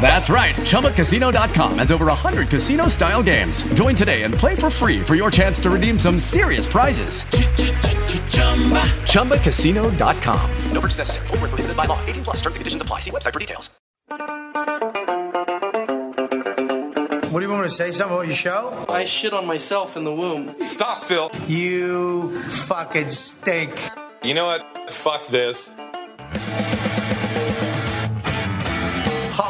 That's right. ChumbaCasino.com has over 100 casino style games. Join today and play for free for your chance to redeem some serious prizes. ChumbaCasino.com. No purchase necessary. Full prohibited by law. 18 plus terms and conditions apply. See website for details. What do you want to say? Something about your show? I shit on myself in the womb. Stop, Phil. You fucking stink. You know what? Fuck this.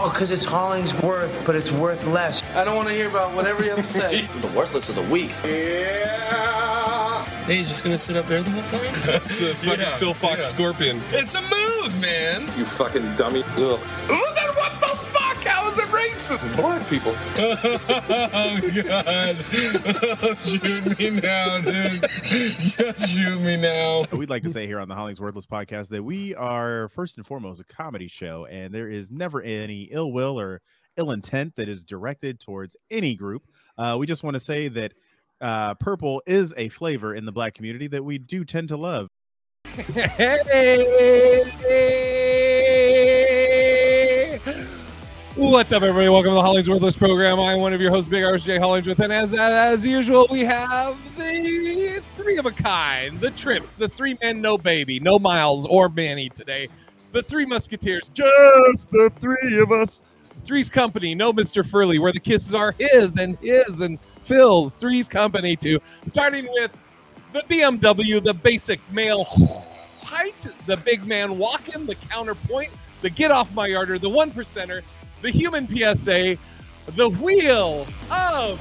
Oh, because it's Hollingsworth, but it's worth less. I don't want to hear about whatever you have to say. the worthless of the week. Yeah. Hey, you just gonna sit up there the whole time? That's the fucking yeah, Phil Fox yeah. scorpion. It's a move, man. You fucking dummy. Ugh. Ooh, How is it racist? Black people. oh god! Oh, shoot me now, dude! Just shoot me now. We'd like to say here on the Hollings Worthless podcast that we are first and foremost a comedy show, and there is never any ill will or ill intent that is directed towards any group. Uh, we just want to say that uh, purple is a flavor in the black community that we do tend to love. Hey! What's up, everybody? Welcome to the Hollings Worthless program. I'm one of your hosts, Big RJ Hollingsworth, and as as usual, we have the three of a kind, the Trips, the three men, no baby, no Miles or Manny today, the three Musketeers, just the three of us. Three's Company, no Mr. Furley, where the kisses are his and his and Phil's. Three's Company too. Starting with the BMW, the basic male height, the big man walking, the counterpoint, the get off my yarder, the one percenter, the human PSA, the wheel of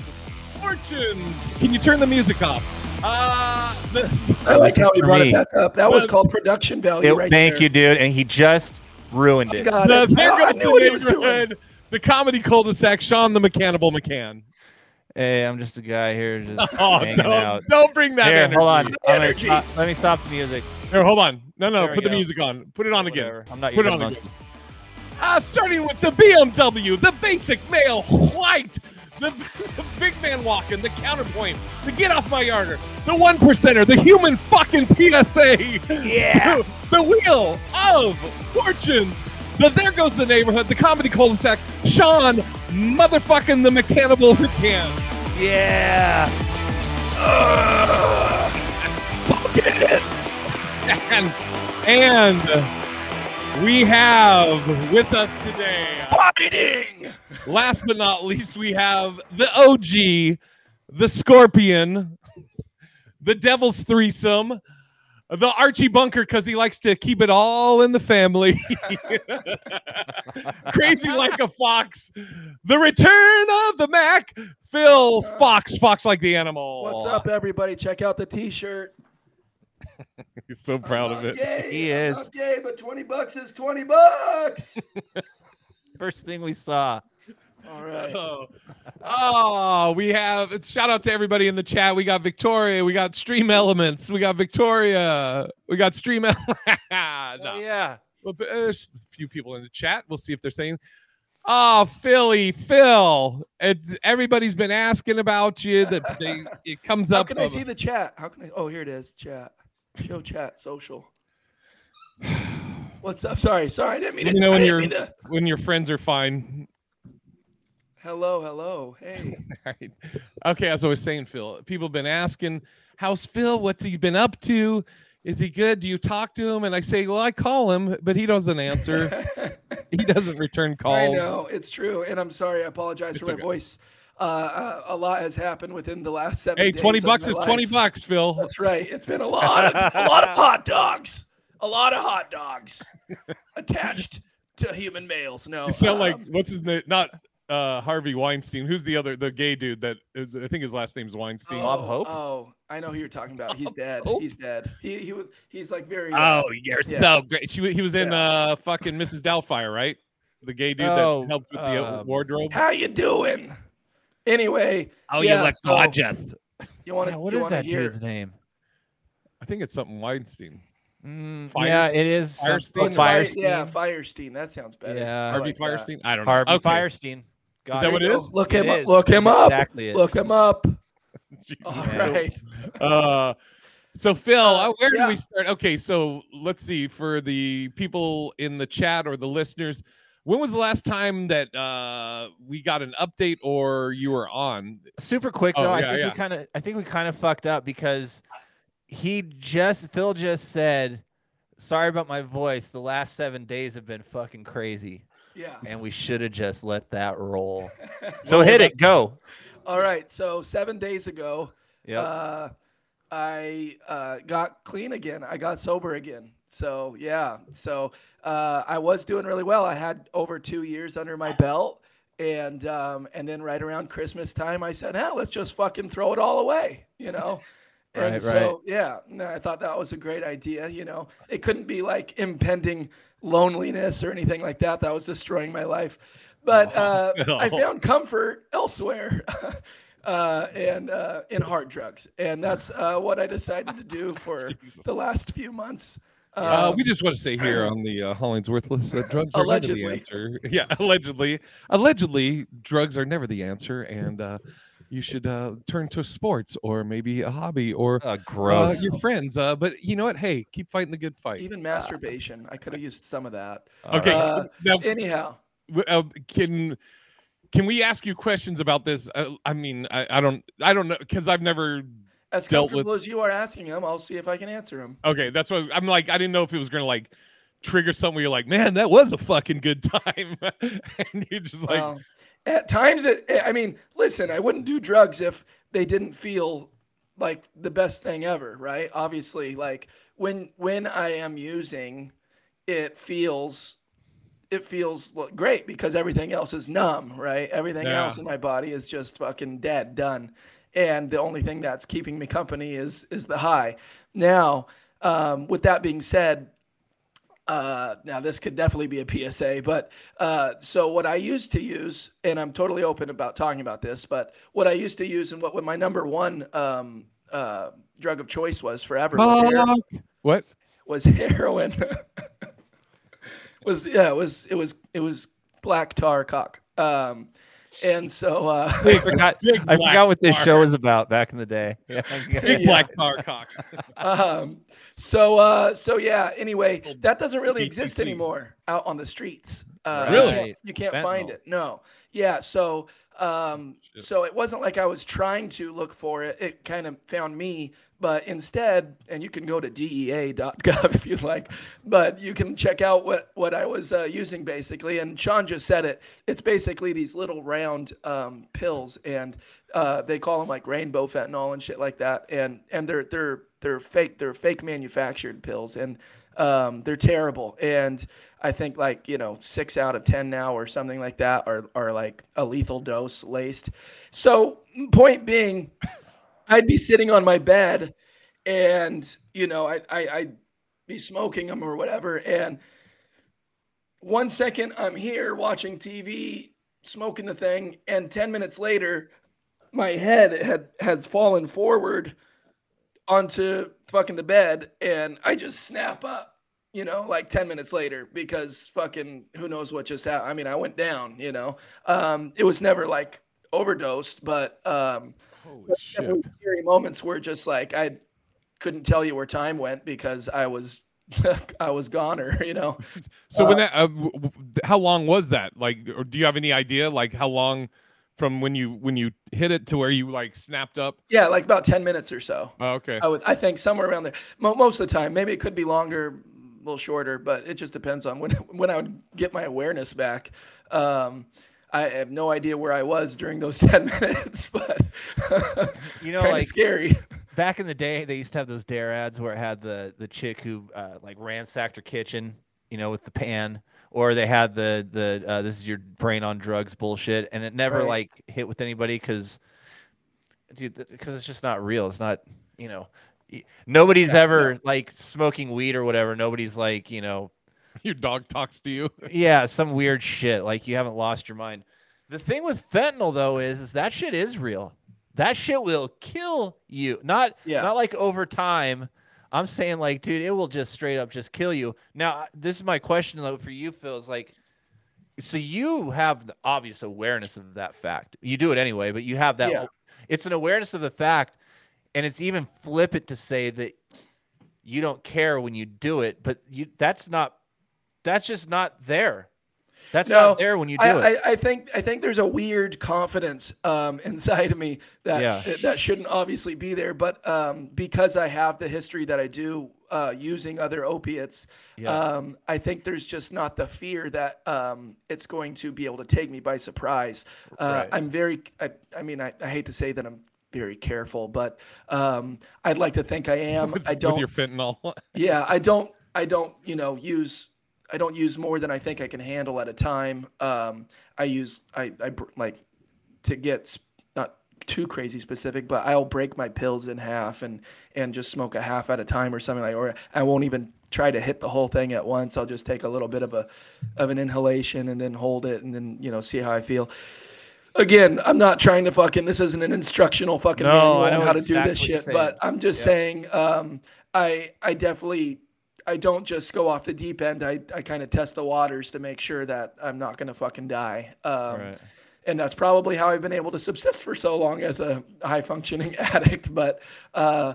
fortunes. Can you turn the music off? Uh, the, I like how he brought me. it back up. That the, was called production value. It, right thank there. you, dude. And he just ruined it. The, there goes the neighborhood the comedy cul-de-sac, Sean the Mechanical McCann. Hey, I'm just a guy here just oh, hanging don't, out. Don't bring that here, energy. hold on. Stop, let me stop the music. Here, hold on. No, no, There put the go. music on. Put it on Whatever. again. I'm not Put your it on monkey. again. Uh, starting with the BMW, the basic male white, the, the big man walking, the counterpoint, the get off my yarder, the one percenter, the human fucking PSA, Yeah. the, the wheel of fortunes, the there goes the neighborhood, the comedy cul-de-sac, Sean motherfucking the mechanical McCann. Yeah. And, and we have with us today, Fighting. last but not least, we have the OG, the Scorpion, the Devil's Threesome, the Archie Bunker because he likes to keep it all in the family. Crazy like a fox. The return of the Mac. Phil Fox, Fox like the animal. What's up, everybody? Check out the T-shirt. He's so proud I'm of it. Gay. He I'm is. not gay, but twenty bucks is twenty bucks. First thing we saw. All right. Oh, oh, we have shout out to everybody in the chat. We got Victoria, we got Stream Elements, we got Victoria, we got Stream Elements. Oh, yeah. Well, but there's a few people in the chat. We'll see if they're saying, "Oh, Philly, Phil." It's everybody's been asking about you. That they it comes How up. can I see the chat? How can I? Oh, here it is. Chat. Show chat. Social. What's up? Sorry, sorry. I didn't mean to. me know when your to- when your friends are fine. Hello, hello. Hey. right. Okay, as I was saying, Phil, people have been asking, "How's Phil? What's he been up to? Is he good? Do you talk to him?" And I say, "Well, I call him, but he doesn't answer. he doesn't return calls." I know it's true, and I'm sorry. I apologize It's for my okay. voice. Uh, uh, a lot has happened within the last seven. Hey, days twenty bucks is life. twenty bucks, Phil. That's right. It's been a lot, of, a lot of hot dogs, a lot of hot dogs attached to human males. No, You sound like um, what's his name? Not uh Harvey Weinstein. Who's the other the gay dude that uh, I think his last name's Weinstein? oh, Oh, I know who you're talking about. He's dead. He's dead. He he was he's like very. uh, Oh, you're yeah. so great. She, he was in uh fucking Mrs. Doubtfire, right? The gay dude Oh, that helped with the uh, wardrobe. How you doing? Anyway. Oh, you yeah, look so gorgeous. You want to? Yeah, what you is wanna that hear, dude's name? I think it's something Weinstein. Mm, yeah, it is. Fierstein? oh, Fierstein. Yeah, Fierstein. That sounds better. Yeah. Harvey like that. Fierstein. I don't know. Harvey Okay. Fierstein. Got Is that what it is? Look It him up. is. Look him up. exactly it. Look him up. Jesus All right. Uh, so Phil, uh, where do we start? Okay, so let's see for the people in the chat or the listeners. When was the last time that uh, we got an update or you were on? super quick Oh, though. I think yeah. we kind of I think we kind of fucked up because he just Phil just said, "Sorry about my voice. The last seven days have been fucking crazy." Yeah. And we should have just let that roll. so hit it. Go. All right. So seven days ago, Yep. uh, I uh, got clean again. I got sober again. So yeah. So uh, I was doing really well. I had over two years under my belt, and um, and then right around Christmas time, I said, "Ah, let's just fucking throw it all away," you know. And Right, so yeah, no, I thought that was a great idea. You know, it couldn't be like impending loneliness or anything like that. That was destroying my life. But uh, I found comfort elsewhere. Uh, and uh, in hard drugs, and that's uh, what I decided to do for the last few months. Uh, Um, we just want to say here on the uh, Hollings Worthless that drugs are never the answer. Yeah, allegedly. Allegedly, drugs are never the answer, and uh, you should uh, turn to sports or maybe a hobby or Uh, uh, your friends. Uh, but you know what? Hey, keep fighting the good fight. even masturbation, I could have used some of that. Okay. Uh, now, anyhow, uh, can can we ask you questions about this? Uh, I mean, I, I don't, I don't know, because I've never as dealt comfortable with. as you are asking them, I'll see if I can answer them. Okay, that's what I was- I'm like. I didn't know if it was gonna like trigger something where you're like, man, that was a fucking good time, and you're just like, Well, at times, it, I mean, listen, I wouldn't do drugs if they didn't feel like the best thing ever, right? Obviously, like when when I am using, it feels it feels great because everything else is numb, right? Everything Yeah. else in my body is just fucking dead, done. And the only thing that's keeping me company is is the high. Now, um, with that being said, uh, now this could definitely be a PSA, but uh, so what I used to use, and I'm totally open about talking about this, but what I used to use and what, what my number one um, uh, drug of choice was forever was, what? was heroin. was yeah, it was it was it was black tar cock. Um, and so uh, I forgot, I forgot what this tar. show was about back in the day. Yeah. big Yeah. black tar cock. um, so uh, so yeah. Anyway, that doesn't really BTC. exist anymore out on the streets. Uh, Really? You can't, you can't find it. No. Yeah. So um, so it wasn't like I was trying to look for it. It kind of found me. But instead, and you can go to dea.gov if you'd like, but you can check out what, what I was uh, using basically. And Sean just said it. It's basically these little round um, pills, and uh, they call them like rainbow fentanyl and shit like that. And and they're they're they're fake. They're fake manufactured pills, and um, they're terrible. And I think like you know six out of ten now or something like that are are like a lethal dose laced. So point being. I'd be sitting on my bed and, you know, I, I, I'd be smoking them or whatever. And one second I'm here watching TV, smoking the thing. And 10 minutes later, my head had, has fallen forward onto fucking the bed. And I just snap up, you know, like 10 minutes later because fucking who knows what just happened. I mean, I went down, you know, um, it was never like overdosed, but, um, Holy shit! scary moments were just like I couldn't tell you where time went because I was I was goner, you know. So when that, uh, w- w- how long was that? Like, or do you have any idea? Like, how long from when you when you hit it to where you like snapped up? Yeah, like about ten minutes or so. Oh, okay. I would I think somewhere around there. Mo- most of the time, maybe it could be longer, a little shorter, but it just depends on when when I would get my awareness back. Um, I have no idea where I was during those ten minutes, but You know, like scary. back in the day, they used to have those dare ads where it had the the chick who uh, like ransacked her kitchen, you know, with the pan, or they had the the uh, this is your brain on drugs bullshit, and it never Right. like hit with anybody because, dude, because it's just not real. It's not you know, nobody's Yeah, ever like smoking weed or whatever. Nobody's like you know, Your dog talks to you. yeah, some weird shit. Like you haven't lost your mind. The thing with fentanyl though is, is that shit is real. That shit will kill you. Not Yeah. not like over time. I'm saying like, dude, it will just straight up just kill you. Now, this is my question though for you, Phil. Is like, so you have the obvious awareness of that fact. You do it anyway, but you have that. Yeah. It's an awareness of the fact, and it's even flip it to say that you don't care when you do it, but you that's not that's just not there. That's not there when you do I, it. I, I think I think there's a weird confidence um, inside of me that Yeah. that shouldn't obviously be there, but um, because I have the history that I do uh, using other opiates, Yeah. um, I think there's just not the fear that um, it's going to be able to take me by surprise. Uh, Right. I'm very, I, I mean, I, I hate to say that I'm very careful, but um, I'd like to think I am. with, I don't. with your fentanyl. Yeah, I don't. I don't. You know, use. I don't use more than I think I can handle at a time. Um, I use. I. I like to get not too crazy specific, but I'll break my pills in half and and just smoke a half at a time or something like. Or I won't even try to hit the whole thing at once. I'll just take a little bit of a of an inhalation and then hold it and then you know see how I feel. Again, I'm not trying to fucking. This isn't an instructional fucking No, manual I on know how to do this shit. But. I'm just Yeah. saying, um, I I definitely I don't just go off the deep end. I, I kind of test the waters to make sure that I'm not gonna fucking die. Um, Right. And that's probably how I've been able to subsist for so long as a high functioning addict. But uh,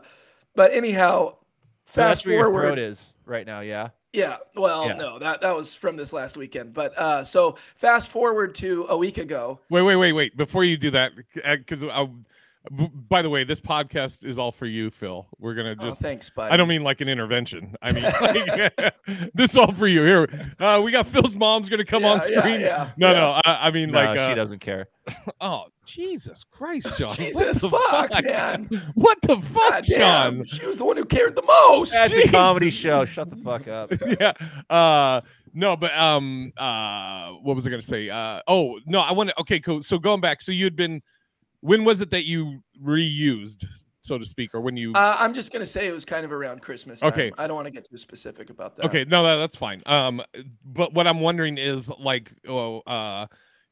but anyhow, So that's fast where your forward. throat is right now. Yeah. Yeah, well, Yeah. no, that that was from this last weekend. But uh, so fast forward to a week ago. Wait, wait, wait, wait. Before you do that, because by the way, this podcast is all for you, Phil. We're gonna Oh, just. thanks, I don't mean like an intervention. I mean like, this is all for you. Here, uh, we got Phil's mom's gonna come Yeah, on screen. yeah, no, yeah. no. I, I mean No, like uh, she doesn't care. Oh Jesus Christ, Sean! Jesus what the fuck, man. What the fuck, God damn, She was the one who cared the most. That's a Jeez. comedy show. Shut the fuck up. yeah. Uh no, but um uh what was I gonna say? Uh oh no, I want to okay, cool. So going back, so you'd been when was it that you reused, so to speak, or when you Uh, I'm just gonna say it was kind of around Christmas. Time. Okay. I don't want to get too specific about that. Okay, no, that's fine. Um, but what I'm wondering is like, oh, uh,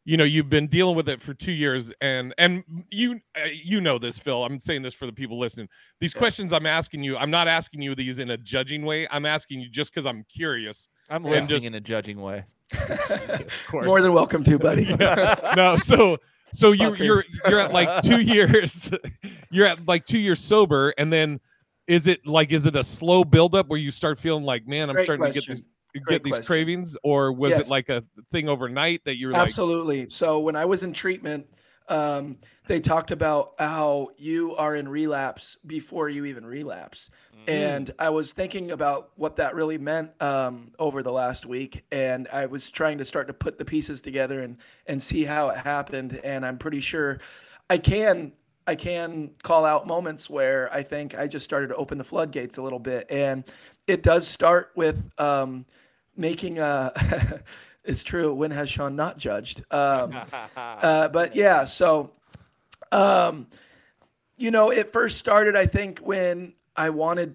you know, you've been dealing with it for two years, and and you uh, you know this, Phil. I'm saying this for the people listening. These questions I'm asking you, I'm not asking you these in a judging way. I'm asking you just because I'm curious. I'm and listening just- in a judging way. of course. More than welcome to, buddy. no, so so you Fucker. you're you're at like two years, you're at like two years sober, and then is it like is it a slow buildup where you start feeling like, man, I'm Great starting to get these Great get these question. cravings, or was Yes. it like a thing overnight that you're like, Absolutely. So when I was in treatment, um, they talked about how you are in relapse before you even relapse. And I was thinking about what that really meant um, over the last week, and I was trying to start to put the pieces together and and see how it happened. And I'm pretty sure I can I can call out moments where I think I just started to open the floodgates a little bit, and it does start with um, making a. it's true. When has Sean not judged? Um, uh, but yeah, so um, you know, it first started. I think when I wanted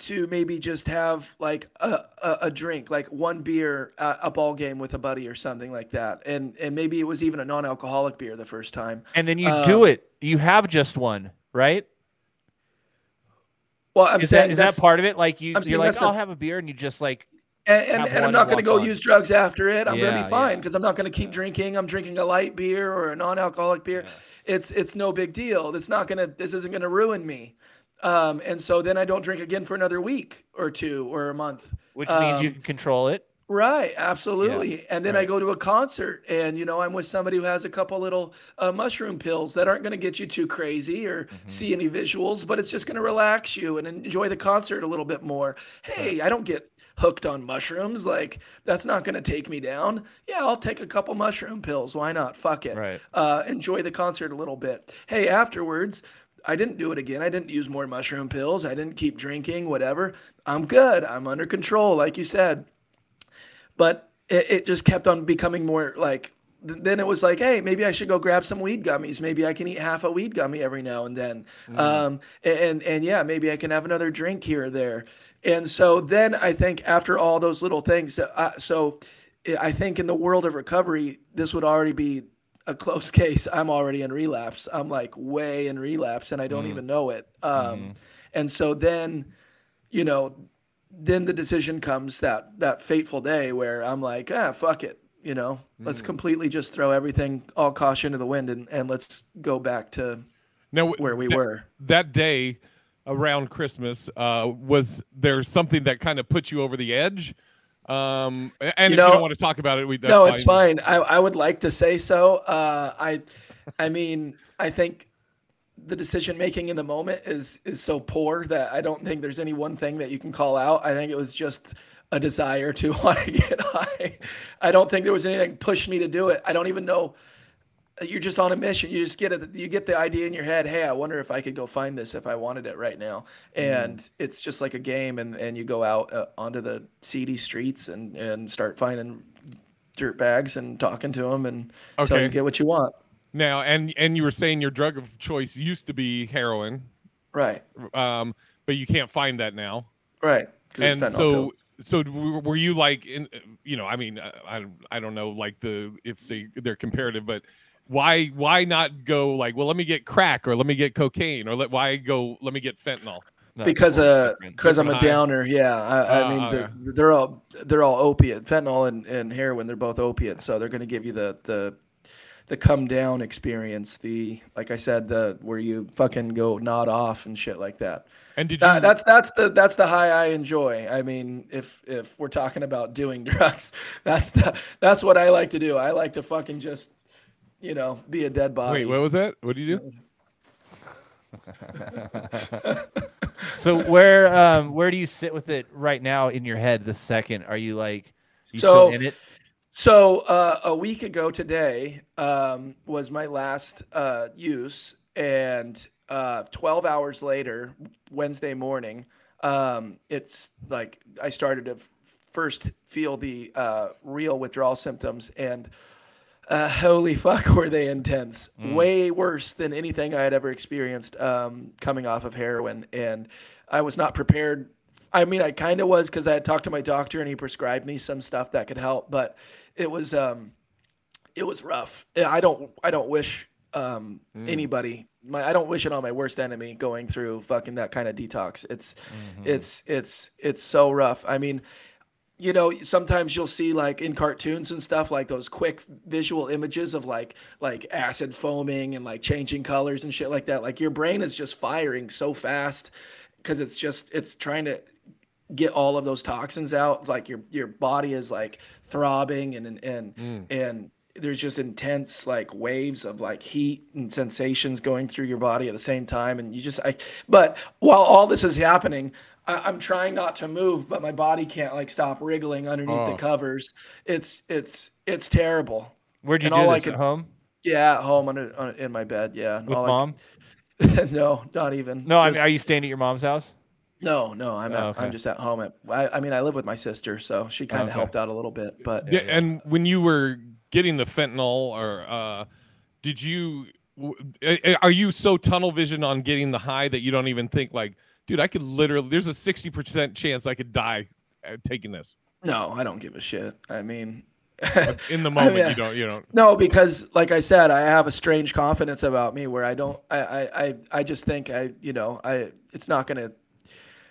to maybe just have like a, a, a drink, like one beer at a ball game with a buddy or something like that, and and maybe it was even a non-alcoholic beer the first time. And then you Um, do it. You have just one, right? Well, I'm is saying that is that part of it? Like you, I'm you're like, the- I'll have a beer, and you just like, and, and, and I'm not going to go on. use drugs after it. I'm going to be fine yeah. because I'm not going to keep drinking. I'm drinking a light beer or a non-alcoholic beer. It's it's no big deal. It's not going to. This isn't going to ruin me. Um, and so then I don't drink again for another week or two or a month. which means you Um, can control it. Right, absolutely. and then I go to a concert and you know I'm with somebody who has a couple little uh, mushroom pills that aren't going to get you too crazy or Mm-hmm. see any visuals, but it's just going to relax you and enjoy the concert a little bit more. Hey, I don't get hooked on mushrooms like that's not going to take me down. Yeah, I'll take a couple mushroom pills. Why not? Fuck it. Right. Uh, enjoy the concert a little bit. Hey, afterwards, I didn't do it again. I didn't use more mushroom pills. I didn't keep drinking, whatever. I'm good. I'm under control, like you said. But it, it just kept on becoming more like th- then it was like, hey, maybe I should go grab some weed gummies. Maybe I can eat half a weed gummy every now and then. Mm. Um, and and yeah, maybe I can have another drink here or there. And so then I think after all those little things, uh, so I think in the world of recovery, this would already be a close case. I'm already in relapse. I'm like way in relapse, and I don't Mm. even know it. Um, Mhm. And so then, you know, then the decision comes that that fateful day where I'm like, ah, fuck it. You know, let's Mm. completely just throw everything, all caution to the wind, and, and let's go back to Now, where we that- were. that day around Christmas. Uh, was there something that kind of put you over the edge? Um, and You if you don't want to talk about it, we that's no, it's fine. I, I would like to say so. Uh, I, I mean, I think the decision making in the moment is is so poor that I don't think there's any one thing that you can call out. I think it was just a desire to want to get high. I don't think there was anything pushed me to do it. I don't even know. You're just on a mission. You just get it. You get the idea in your head. Hey, I wonder if I could go find this if I wanted it right now. And it's just like a game, and and you go out uh, onto the seedy streets and and start finding dirt bags and talking to them and until Okay. you get what you want. Now, and and you were saying your drug of choice used to be heroin, Right. um, but you can't find that now. right? And so, pills. so were you like, in, you know, I mean, uh, I I don't know, like the if they they're comparative, but why why not go like, well, let me get crack or let me get cocaine or let why go let me get fentanyl because uh because I'm a Different high. downer. Yeah, I, I Ah, mean ah, the, they're all they're all opiate. Fentanyl and, and heroin they're both opiates, so they're going to give you the the the come down experience. The like I said the where you fucking go nod off and shit like that. And did That- you- that's that's the that's the high I enjoy. I mean, if if we're talking about doing drugs, that's the that's what I like to do. I like to fucking just you know be a dead body. Wait, what was that? What do you do? so where um where do you sit with it right now in your head? The second, are you like you so still in it? So uh, a week ago today um, was my last uh, use, and uh, 12 hours later, Wednesday morning, um, it's like I started to f- first feel the uh, real withdrawal symptoms, and uh, holy fuck, were they intense! Mm. Way worse than anything I had ever experienced um, coming off of heroin, and I was not prepared. I mean, I kind of was because I had talked to my doctor and he prescribed me some stuff that could help, but it was um, it was rough. I don't I don't wish um, Mm. anybody my I don't wish it on my worst enemy going through fucking that kind of detox. It's it's it's it's so rough. I mean, you know, sometimes you'll see like in cartoons and stuff like those quick visual images of like like acid foaming and like changing colors and shit like that. Like your brain is just firing so fast because it's just it's trying to get all of those toxins out. It's like your your body is like throbbing and and and, Mm. and there's just intense like waves of like heat and sensations going through your body at the same time and you just i but while all this is happening I, i'm trying not to move but my body can't like stop wriggling underneath Oh. the covers it's it's it's terrible Where'd you And do all I this at home? yeah at home under, on, in my bed yeah With All I mom? could- no not even No, I mean, are you staying at your mom's house? no no i'm Oh, at, okay. i'm just at home at, I, I mean i live with my sister so she kind of Okay. helped out a little bit but Yeah, and when you were getting the fentanyl, or uh, did you? Are you so tunnel vision on getting the high that you don't even think like, dude, I could literally. There's a sixty percent chance I could die uh, taking this. No, I don't give a shit. I mean, In the I moment, mean, you don't. You don't. No, because like I said, I have a strange confidence about me where I don't. I I I, I just think I you know I it's not gonna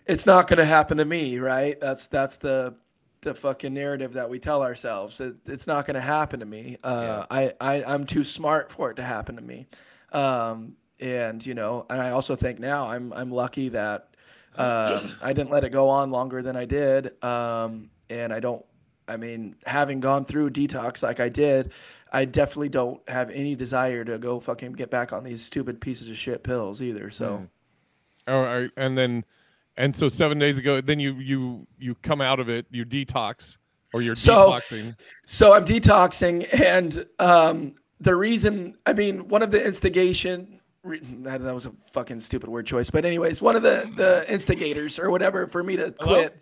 it's not gonna happen to me, right? That's that's the the fucking narrative that we tell ourselves. It, it's not gonna happen to me. Uh, I I I'm too smart for it to happen to me. Um, and you know, and I also think now I'm I'm lucky that um, I didn't let it go on longer than I did. Um, and I don't. I mean, having gone through detox like I did, I definitely don't have any desire to go fucking get back on these stupid pieces of shit pills either. So. Mm. Or, or- and then, and so seven days ago, then you you you come out of it, you detox, or you're so, detoxing. So I'm detoxing, and um, the reason, I mean, one of the instigation. Re- That that was a fucking stupid word choice, but anyways, one of the the instigators or whatever for me to Hello? quit.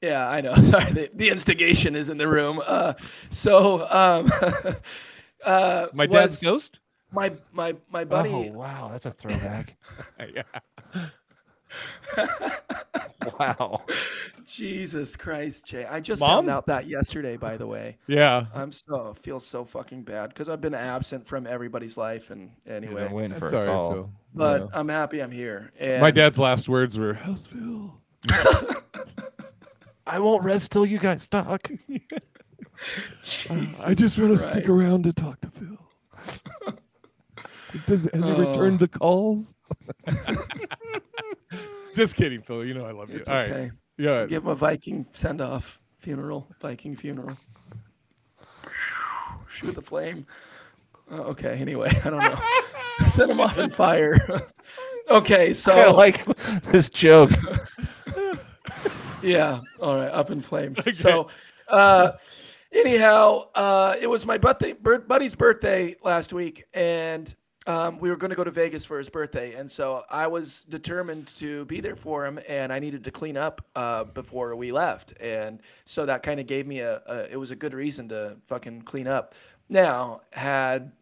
Yeah, I know. Sorry, the, the instigation is in the room. Uh, so, um, uh, My dad's ghost. My my my buddy. Oh wow, that's a throwback. yeah. Wow. Jesus Christ, Jay! I just Mom? found out that yesterday. By the way. Yeah. I'm so feel so fucking bad because I've been absent from everybody's life and anyway. been waiting for That's a call. Phil. But Yeah. I'm happy I'm here. And My dad's last words were "How's Phil?" I won't rest till you guys talk. I just want to stick around to talk to Phil. Does has he Oh. returned the calls? Just kidding, Phil. You know I love you. It's All right. okay. Yeah. Give him a Viking send off funeral. Viking funeral. Shoot the flame. Uh, okay. Anyway, I don't know. Send him off in fire. okay. So I like this joke. yeah. All right. Up in flames. So, uh, anyhow, uh, it was my birthday, buddy's birthday last week, and um, we were going to go to Vegas for his birthday, and so I was determined to be there for him, and I needed to clean up uh, before we left, and so that kind of gave me a, a. It was a good reason to fucking clean up. Now, had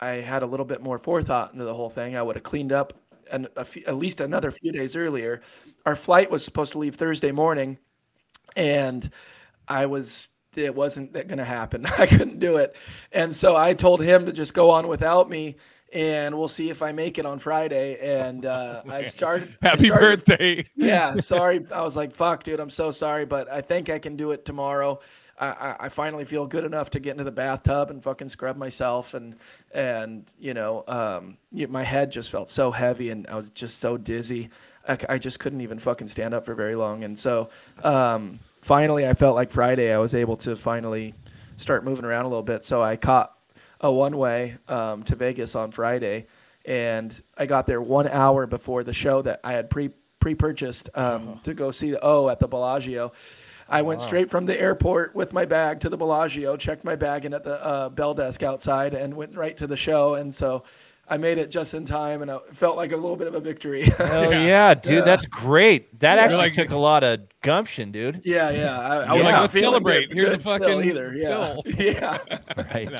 I had a little bit more forethought into the whole thing, I would have cleaned up an, at least another few days earlier. Our flight was supposed to leave Thursday morning, and I was it wasn't going to happen. I couldn't do it, and so I told him to just go on without me, and we'll see if I make it on Friday. And uh, I started. I Happy started- birthday. yeah, sorry. I was like, "Fuck, dude, I'm so sorry," but I think I can do it tomorrow. I, I, I finally feel good enough to get into the bathtub and fucking scrub myself, and and you know, um, my head just felt so heavy, and I was just so dizzy. I, I just couldn't even fucking stand up for very long, and so um, finally, I felt like Friday I was able to finally start moving around a little bit. So I caught a one way um, to Vegas on Friday, and I got there one hour before the show that I had pre pre purchased um, to go see the O at the Bellagio. I went Wow. straight from the airport with my bag to the Bellagio, checked my bag in at the uh, bell desk outside, and went right to the show. And so I made it just in time, and it felt like a little bit of a victory. Hell yeah, dude, Yeah. that's great. That Yeah. actually Like- took a lot of gumption, dude. Yeah, yeah. I, I was Like, not let's celebrate. good- Here's a good still fucking either. Yeah, pill. yeah. Right.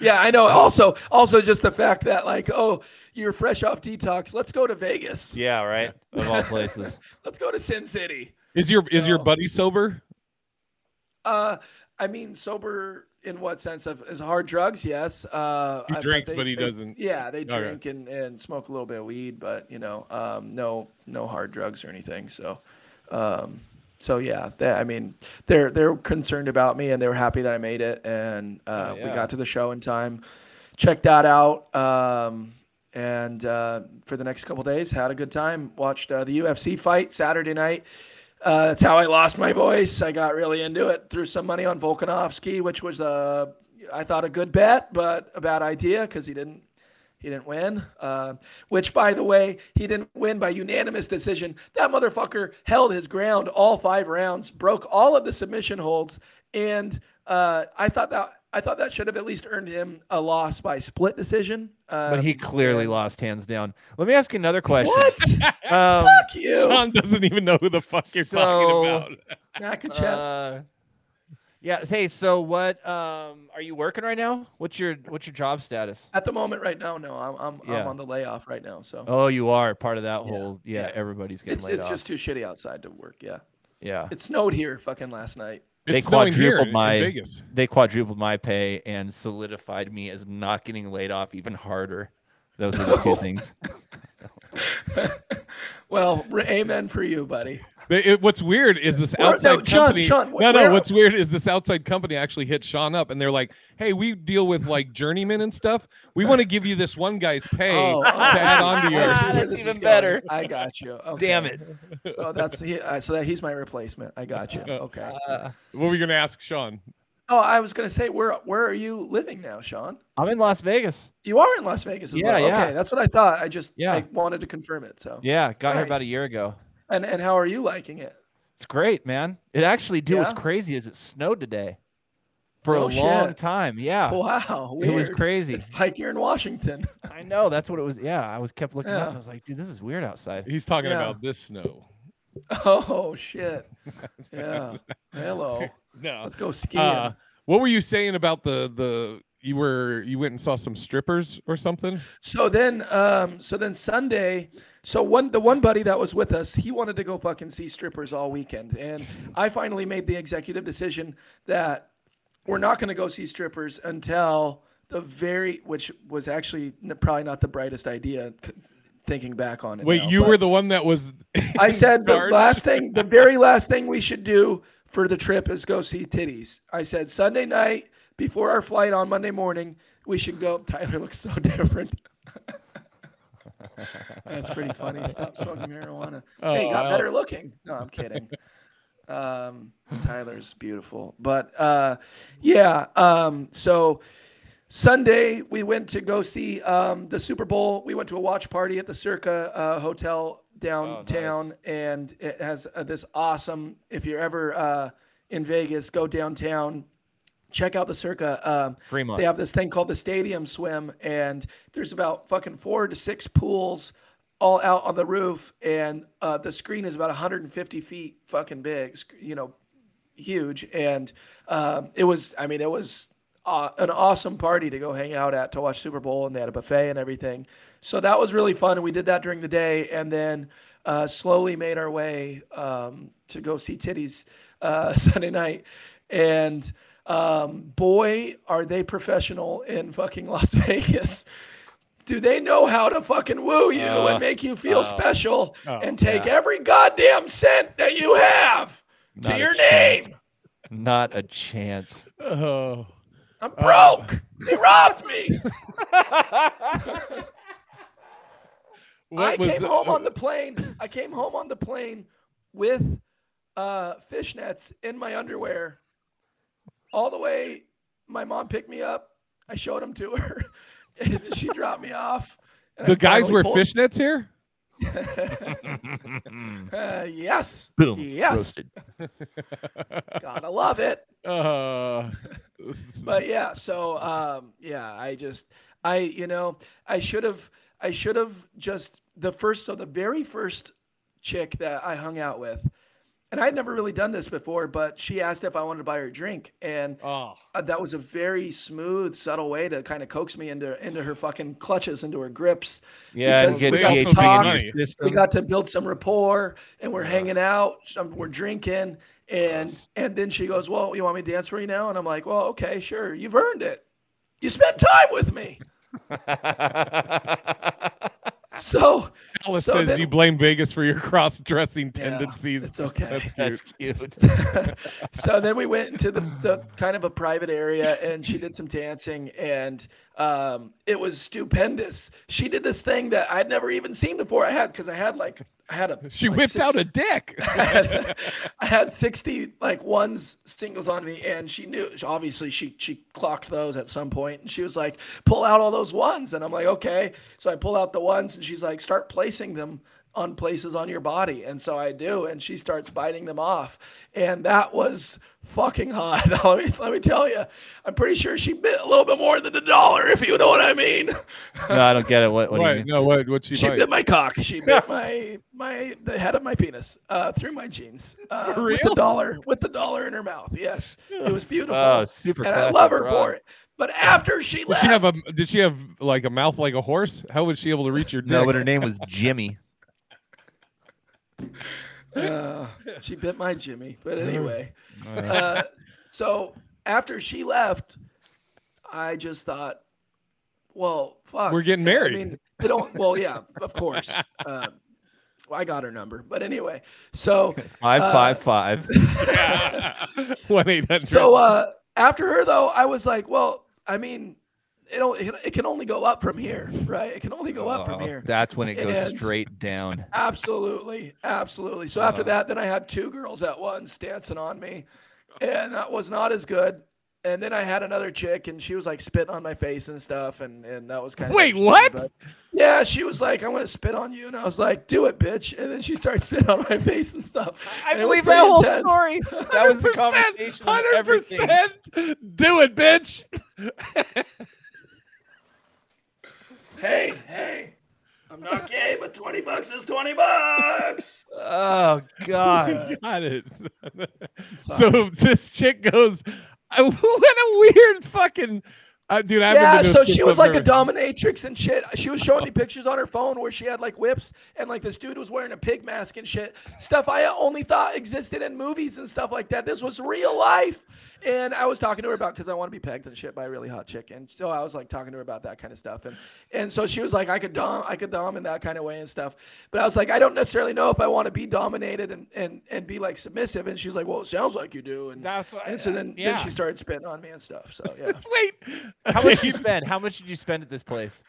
yeah, I know. Also, also just the fact that like, oh, you're fresh off detox. Let's go to Vegas. yeah, right. Of all places. Let's go to Sin City. Is your is your buddy sober? Uh, I mean, sober in what sense of is hard drugs? Yes. Uh, He I- drinks, they- but he they- doesn't- Yeah, they Okay. drink and, and smoke a little bit of weed, but you know, um, no no hard drugs or anything. So, um, so yeah, they, I mean, they're they're concerned about me and they were happy that I made it, and uh, we yeah. got to the show in time. Checked that out. Um, and uh, for the next couple days, had a good time. Watched uh, the UFC fight Saturday night. Uh, that's how I lost my voice. I got really into it. Threw some money on Volkanovski, which was uh, I thought a good bet, but a bad idea because he didn't he didn't win. Uh, which, by the way, he didn't win by unanimous decision. That motherfucker held his ground all five rounds, broke all of the submission holds, and uh, I thought that I thought that should have at least earned him a loss by split decision. Uh, But he clearly lost hands down. Let me ask you another question. What? Um, Fuck you, Sean doesn't even know who the fuck you're So- talking about. Makhachev. uh, yeah. Hey, so what? Um, are you working right now? What's your What's your job status? At the moment, right now, no, I'm I'm, Yeah. I'm on the layoff right now. So Oh, you are part of that whole. Yeah, yeah. everybody's getting it's laid it's off. It's just too shitty outside to work. Yeah, yeah. it snowed here fucking last night. They It's snowing here quadrupled my Vegas. they quadrupled my pay and solidified me as not getting laid off even harder. Those are the two things. Well, amen for you, buddy. They- it- what's weird is this Where- no, outside Sean, company. Sean, no, no. where- What's weird is this outside company actually hit Sean up, and they're like, "Hey, we deal with like journeymen and stuff. We want to give you this one guy's pay Oh, to add oh, on to I yours." That's this is even going. better. I got you. Okay. Damn it. So that's he, uh, so that he's my replacement. I got you. Okay. Uh, What were you gonna ask Sean? Oh, I was gonna say, where where are you living now, Sean? I'm in Las Vegas. You are in Las Vegas as Yeah, well. yeah. Okay, that's what I thought. I just Yeah. I wanted to confirm it. So Yeah, got here about a year ago. And and how are you liking it? It's great, man. It actually, dude, what's crazy is it snowed today for No a long shit. time. Yeah. Wow, It was crazy. It's like you're in Washington. I know. That's what it was. Yeah. I was kept looking up. I was like, dude, this is weird outside. He's talking Yeah. about this snow. Oh shit. Yeah. Hello. No. Let's go skiing. Uh, what were you saying about the the you were you went and saw some strippers or something? So then, um, so then Sunday, so one the one buddy that was with us, he wanted to go fucking see strippers all weekend, and I finally made the executive decision that we're not going to go see strippers until the very, which was actually probably not the brightest idea, thinking back on it. Wait, now, you were the one that was. I said the last thing, the very last thing we should do for the trip is go see titties. I said Sunday night before our flight on Monday morning, we should go. Tyler looks so different. That's pretty funny. Stop smoking marijuana. hey, Oh, got wow. better looking. No, I'm kidding. Um, Tyler's beautiful, but uh, yeah. Um, so Sunday we went to go see um, the Super Bowl. We went to a watch party at the Circa uh, Hotel downtown, and it has uh, this awesome. If you're ever uh, in Vegas, go downtown. Check out the Circa. Um, Fremont. They have this thing called the Stadium Swim, and there's about fucking four to six pools all out on the roof, and uh, the screen is about 150 feet fucking big. You know, huge, and um, it was. I mean, it was uh, an awesome party to go hang out at to watch Super Bowl, and they had a buffet and everything. So that was really fun, and we did that during the day, and then uh, slowly made our way um, to go see titties uh, Sunday night, and um, boy, are they professional in fucking Las Vegas. Do they know how to fucking woo you Uh, and make you feel uh, special oh, and take yeah. every goddamn cent that you have to Not a your chance. name? Not a chance. Oh. I'm broke. they robbed me. I What was came home on the plane. I came home on the plane with uh, fishnets in my underwear. All the way, my mom picked me up. I showed them to her. and she dropped me off. and I the guys wear pulled- fishnets here? Uh, yes. Boom. Yes. Roasted. Gotta love it. Uh, but yeah, so um, yeah, I just I you know I should have I should have just the first so the very first chick that I hung out with, and I'd never really done this before, but she asked if I wanted to buy her a drink, and oh. uh, that was a very smooth, subtle way to kind of coax me into into her fucking clutches, into her grips. Yeah, and because get we got to talk, your money. system. we got to build some rapport, and we're hanging out, we're drinking, and and then she goes, "Well, you want me to dance for you now?" And I'm like, "Well, okay, sure. You've earned it. You spent time with me." So Alice so says then- you blame Vegas for your cross-dressing Yeah, tendencies. it's okay. That's cute. That's cute. so then we went into the, the kind of a private area and she did some dancing and um, it was stupendous. She did this thing that I'd never even seen before. I had because I had like I had a She like, whipped six- out a dick. I had, I had 60 like ones singles on me and she knew obviously she she clocked those at some point and she was like pull out all those ones and I'm like okay so I pull out the ones and she's like start placing them on places on your body and so I do and she starts biting them off and that was fucking hot let me let me tell you I'm pretty sure she bit a little bit more than a dollar if you know what I mean no, I don't get it. What? What do you mean? No, what? What she, she bite? bit my cock. She bit my my the head of my penis uh, through my jeans uh, with the real? dollar with the dollar in her mouth. Yes, it was beautiful. Oh, super and I love her broad. for it. But after she Did left, she have a? Did she have like a mouth like a horse? How was she able to reach your dick? No, but her name was Jimmy. uh, she bit my Jimmy. But anyway, uh, so after she left, I just thought, well, fuck, We're getting married. I mean, they don't. Well, yeah, of course. Uh, I got her number, but anyway, so Five uh, five five. One eight hundred. So uh, after her, though, I was like, well, I mean, it, it, can only go up from here, right? It can only go up from Oh, here. That's when it goes And- straight down. Absolutely, absolutely. So after uh-huh. that, then I had two girls at once dancing on me, and that was not as good. And then I had another chick, and she was like spitting on my face and stuff, and and that was kind of Wait, what? yeah, she was like, "I'm gonna spit on you," and I was like, "Do it, bitch!" And then she started spitting on my face and stuff. I and believe that whole intense. story. That was the conversation. Hundred everything. percent. Do it, bitch. Hey, hey, I'm I'm not gay, but 20 bucks is 20 bucks. Oh God. Got it. so this chick goes, "I- what a weird fucking uh, dude. I yeah, been to a so she was like a dominatrix and shit. She was showing me pictures on her phone where she had like whips and like this dude was wearing a pig mask and shit. Stuff I only thought existed in movies and stuff like that. This was real life. And I was talking to her about because I want to be pegged and shit by a really hot chick. And so I was like talking to her about that kind of stuff. And and so she was like, I could dom, I could dom in that kind of way and stuff. But I was like, I don't necessarily know if I want to be dominated and and and be like submissive. And she was like, Well, it sounds like you do. And, That's what, and so then, yeah. then she started spitting on me and stuff. So yeah. Wait, How much did you spend? How much did you spend at this place?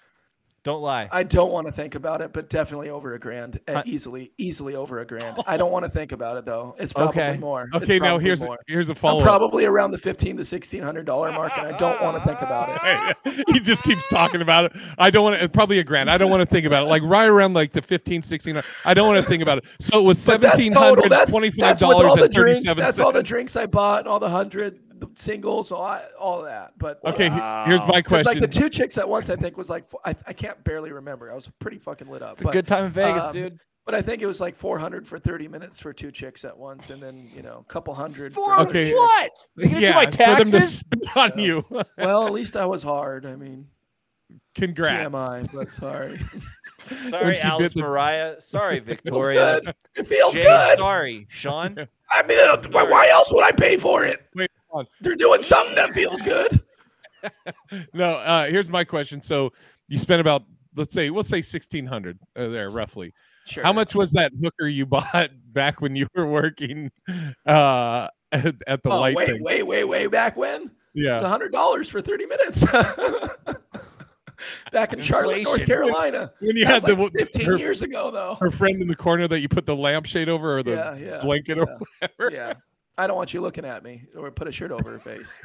Don't lie. I don't want to think about it, but definitely over a grand, uh, easily, easily over a grand. I don't want to think about it though. It's probably Okay. more. It's Okay, now here's more. here's a I'm follow up. probably around the fifteen to sixteen hundred dollar mark, and I don't want to think about it. he just keeps talking about it. I don't want to, probably a grand. I don't want to think about it. Like right around like the 15, 16. I don't want to think about it. So it was But that's seventeen total. That's, twenty-five that's with all dollars the and drinks. thirty-seven That's all the drinks I bought and all the hundred singles, all, all that. But Okay, he- here's my 'cause, Like the two chicks at once, I think was like I, I can't barely remember. I was pretty fucking lit up. It's a good time in Vegas, um, dude. But I think it was like 400 for 30 minutes for two chicks at once, and then you know a couple hundred. for For another Okay. chick. what? You gonna do yeah, my for them to spit on you. Well, at least I was hard. I mean, Congrats. TMI, but sorry. Sorry, Alice bit the- Mariah. Sorry, Feels Victoria. good. It feels Jay, good. Sorry, Sean. I mean, why- why else would I pay for it? Wait, hold on. They're doing something that feels good. No, uh, here's my question. So you spent about let's say we'll say sixteen hundred uh, there roughly. Sure. How much was that hooker you bought back when you were working uh, at, at the Oh, light wait, thing? way, way, way back when? It was Yeah. hundred dollars for 30 minutes. back in Charlotte, North Carolina. When you That had was the like 15 her, years ago, though. her friend in the corner that you put the lampshade over or the Yeah, yeah, blanket or whatever. Yeah. I don't want you looking at me or put a shirt over her face.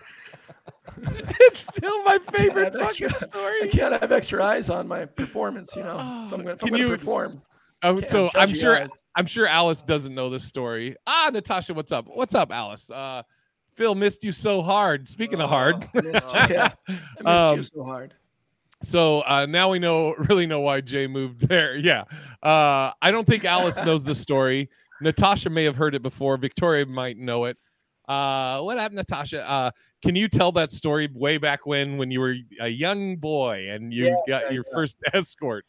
it's still my favorite have extra, fucking I can't have extra eyes on my performance, you know. If I'm, if I'm Can gonna you- perform. Oh, so I'm sure eyes. I'm sure Alice doesn't know this story. Ah, Natasha, what's up? What's up, Alice? Uh, Phil missed you so hard. Speaking of hard, I missed you. Yeah. I missed Um, you so hard. So uh, now we know really know why Jay moved there. Yeah. Uh, I don't think Alice knows the story. Natasha may have heard it before. Victoria might know it. Uh, what happened, Natasha? Uh, can you tell that story way back when, when you were a young boy and you Yeah, got yeah, your yeah. first escort?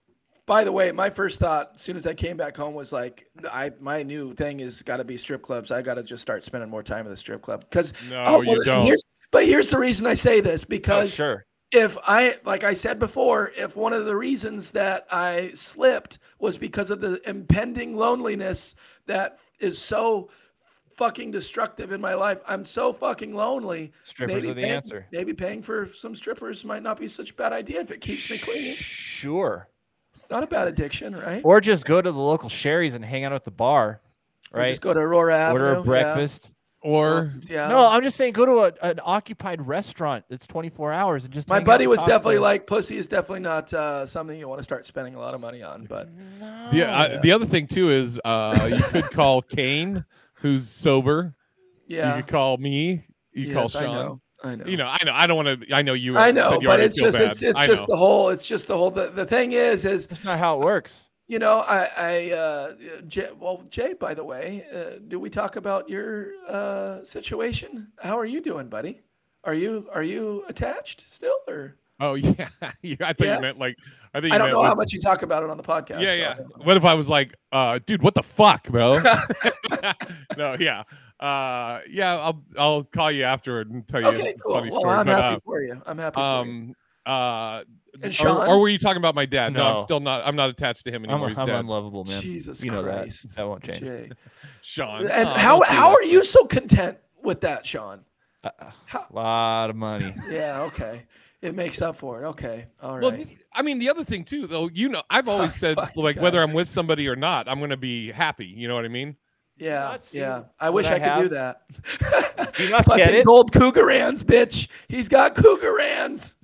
By the way, my first thought as soon as I came back home was like, I my new thing is got to be strip clubs. I got to just start spending more time at the strip club because No, you don't. Here's, but here's the reason I say this Oh, because sure. If I, like I said before, if one of the reasons that I slipped was because of the impending loneliness that is so fucking destructive in my life, I'm so fucking lonely. Strippers are the paying, answer. Maybe paying for some strippers might not be such a bad idea if it keeps me clean. Sure. Not a bad addiction, right? Or just go to the local Sherry's and hang out at the bar. Or Right. just go to Aurora Order Avenue, a breakfast. Or Yeah. No, I'm just saying go to a, an occupied restaurant that's 24 hours and just My buddy was definitely to- like pussy is definitely not uh, something you want to start spending a lot of money on. But The, uh, the other thing too is uh, you could call Kane, who's sober. Yeah. You could call me. You call Yes, I Sean. know, I know. You know, I know. I don't want to. I know you. I said know, you but it's just bad. it's, it's just know. the whole it's just the whole the, the thing is is That's not how it works. You know I I uh, Jay, well Jay by the way uh, do we talk about your uh, situation? How are you doing, buddy? Are you are you attached still or? Oh yeah, yeah. I thought Yeah? you meant like. I think I don't know how much you talk about it on the podcast. Yeah, so yeah. I don't know. What if I was like, uh, dude, what the fuck, bro? no, yeah, uh, yeah. I'll I'll call you afterward and tell you Okay, a cool. funny Well, story. I'm but, happy uh, for you. I'm happy for you. um, uh, And or, or were you talking about my dad? No, I'm still not. I'm not attached to him I'm, anymore. He's I'm dead. unlovable, man. Jesus you know Christ, that. That won't change. Jay. Sean. And Oh, how how that. are you so content with that, Sean? A lot of money. Yeah, okay. It makes up for it. Okay. All right. Well, the- I mean, the other thing too, though, you know, I've always said fucking like God. whether I'm with somebody or not, I'm gonna be happy. You know what I mean? yeah, not yeah. I wish I I, could do that. Do you not Fucking get it? gold cougarans, bitch. He's got cougarans.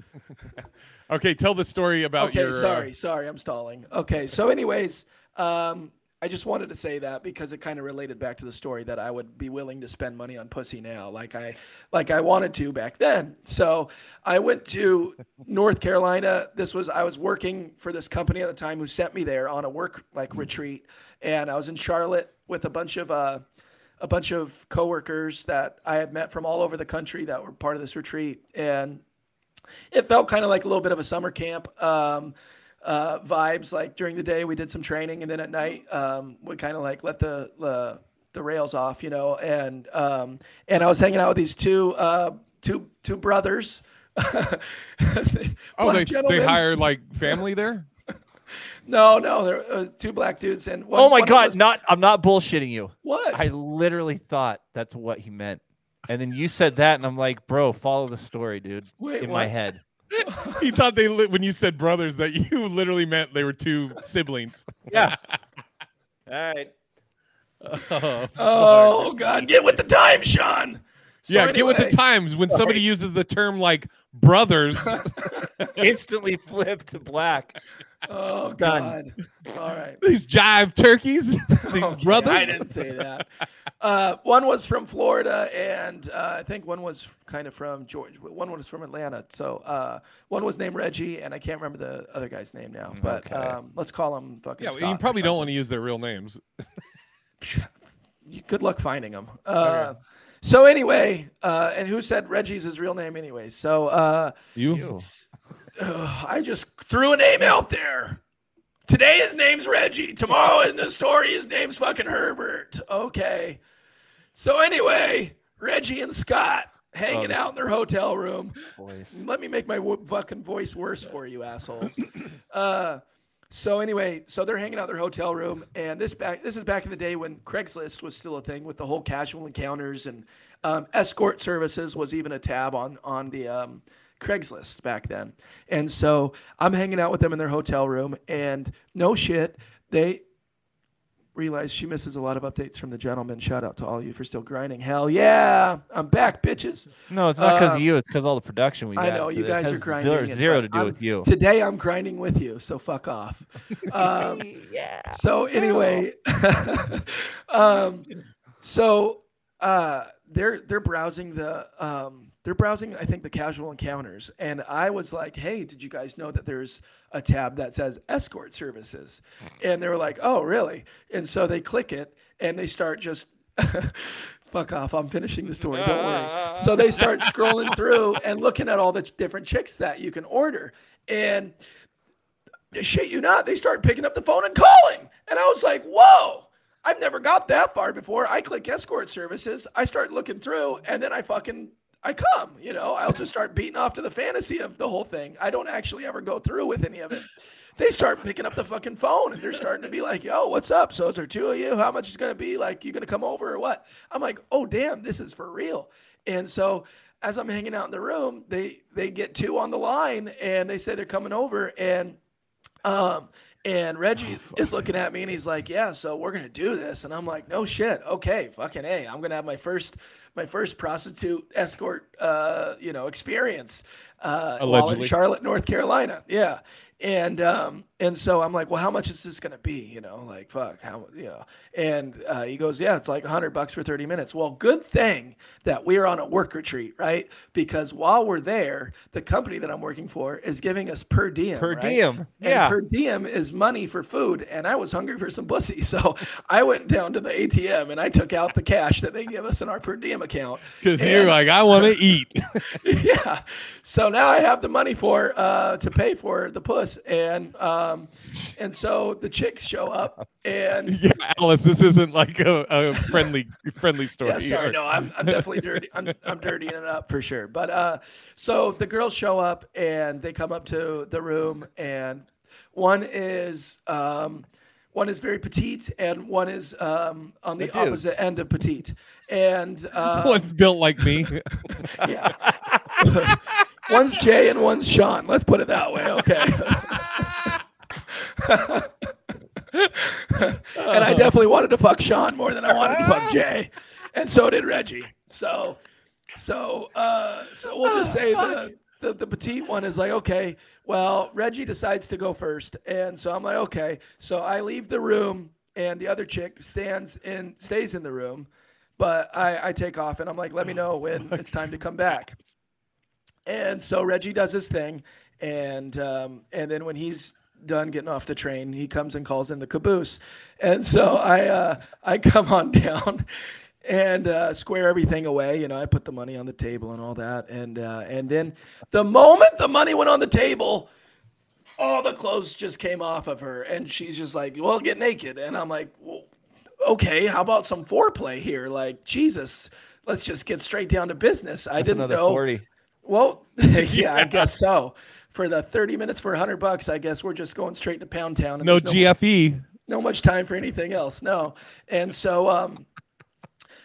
Okay, tell the story about okay, your. uh, sorry, sorry, I'm stalling. Okay, so anyways, um, I just wanted to say that because it kind of related back to the story that I would be willing to spend money on pussy now, like I, like I wanted to back then. So I went to North Carolina. This was I was working for this company at the time who sent me there on a work like retreat, and I was in Charlotte with a bunch of uh, a bunch of coworkers that I had met from all over the country that were part of this retreat, and it felt kind of like a little bit of a summer camp. Um, uh, vibes. Like during the day, we did some training, and then at night, um, we kind of like let the, the the rails off, you know. And um, and I was hanging out with these two uh, two two brothers. oh, Black they, they hired like family there. No, no, there uh, two black dudes and one, oh my one god, was- not I'm not bullshitting you. What? I literally thought that's what he meant. And then you said that and I'm like, "Bro, follow the story, dude." Wait, in my head. he thought they li- when you said brothers that you literally meant they were two siblings. Yeah. All right. Oh, Oh God, get with the time, Sean. So yeah, get with the times. When somebody uses the term like brothers, Instantly flip to black. Oh Done. God. All right. these jive turkeys, these Okay, brothers. I didn't say that. Uh, one was from Florida, and uh, I think one was kind of from Georgia. One was from Atlanta. So uh, one was named Reggie, and I can't remember the other guy's name now. But Okay. um, let's call him fucking. Yeah, Scott you probably don't want to use their real names. Good luck finding them. Uh, So anyway, uh, and who said Reggie's his real name anyway? So uh, You? I just threw a name out there. Today his name's Reggie. Tomorrow in the story his name's fucking Herbert. Okay. So anyway, Reggie and Scott hanging Oh, out in their hotel room. Voice. Let me make my fucking voice worse for you assholes. uh, so anyway, so they're hanging out in their hotel room, and this back this is back in the day when Craigslist was still a thing with the whole casual encounters and um, escort services was even a tab on on the um, Craigslist back then. And so I'm hanging out with them in their hotel room, and no shit, they realize she misses a lot of updates from the gentleman. Shout out to all you for still grinding. Hell yeah, I'm back, bitches. No, it's not because Um, of you. It's because all the production we got. I know you guys are grinding. Zero, zero to do I'm- with you. Today I'm grinding with you, so fuck off. Um, yeah. So anyway, um, so uh, they're they're browsing the um, they're browsing I think the casual encounters, and I was like, hey, did you guys know that there's a tab that says escort services? And they were like, oh, really? And so they click it, and they start just. Fuck off! I'm finishing the story. Don't worry. So they start scrolling through and looking at all the different chicks that you can order, and shit you not, they start picking up the phone and calling. And I was like, whoa, I've never got that far before. I click escort services, I start looking through, and then I fucking I come, you know, I'll just start beating off to the fantasy of the whole thing. I don't actually ever go through with any of it. They start picking up the fucking phone and they're starting to be like, yo, what's up? So is there two of you? How much is gonna be? Like, you gonna come over or what? I'm like, oh damn, this is for real. And so as I'm hanging out in the room, they they get two on the line and they say they're coming over and um, and Reggie is looking at me and he's like, "Yeah, so we're gonna do this." And I'm like, "No shit, okay, fucking a, I'm gonna have my first my first prostitute escort, uh, you know, experience uh, while in Charlotte, North Carolina." Yeah. And um and so I'm like, well, how much is this gonna be? You know, like fuck, how you know? And uh, he goes, yeah, it's like hundred bucks for 30 minutes. Well, good thing that we're on a work retreat, right? Because while we're there, the company that I'm working for is giving us per diem. Per right? diem, And yeah. per diem is money for food, and I was hungry for some pussy, so I went down to the ATM and I took out the cash that they give us in our per diem account. Because you're like, I want to eat. yeah. So now I have the money for uh, to pay for the puss, and um, and so the chicks show up, and yeah, Alice, this isn't like a, a friendly friendly story. yeah, sorry, no, I'm, I'm definitely dirty. I'm, I'm dirtying it up for sure. But uh, so the girls show up and they come up to the room, and one is um, one is very petite, and one is um, on the A opposite end of petite, and uh, One's built like me. yeah. one's Jay and one's Sean. Let's put it that way. Okay. And I definitely wanted to fuck Sean more than I wanted to fuck Jay, and so did Reggie. So, so, uh, so we'll just say the, the the petite one is like, okay, well, Reggie decides to go first, and so I'm like, okay. So I leave the room and the other chick stands and stays in the room. But I, I take off and I'm like, let me know when it's time to come back. And so Reggie does his thing, and um, and then when he's done getting off the train, he comes and calls in the caboose, and so I uh, I come on down and uh, square everything away. You know, I put the money on the table and all that, and uh, and then the moment the money went on the table, all the clothes just came off of her, and she's just like, "Well, get naked," and I'm like, well, "Okay, how about some foreplay here? Like, Jesus." Let's just get straight down to business. I didn't know. 40. Well, yeah, I guess so. For the 30 minutes for 100 bucks, I guess we're just going straight to Pound Town. and No there's much- GFE. no much time for anything else. No. And so, um,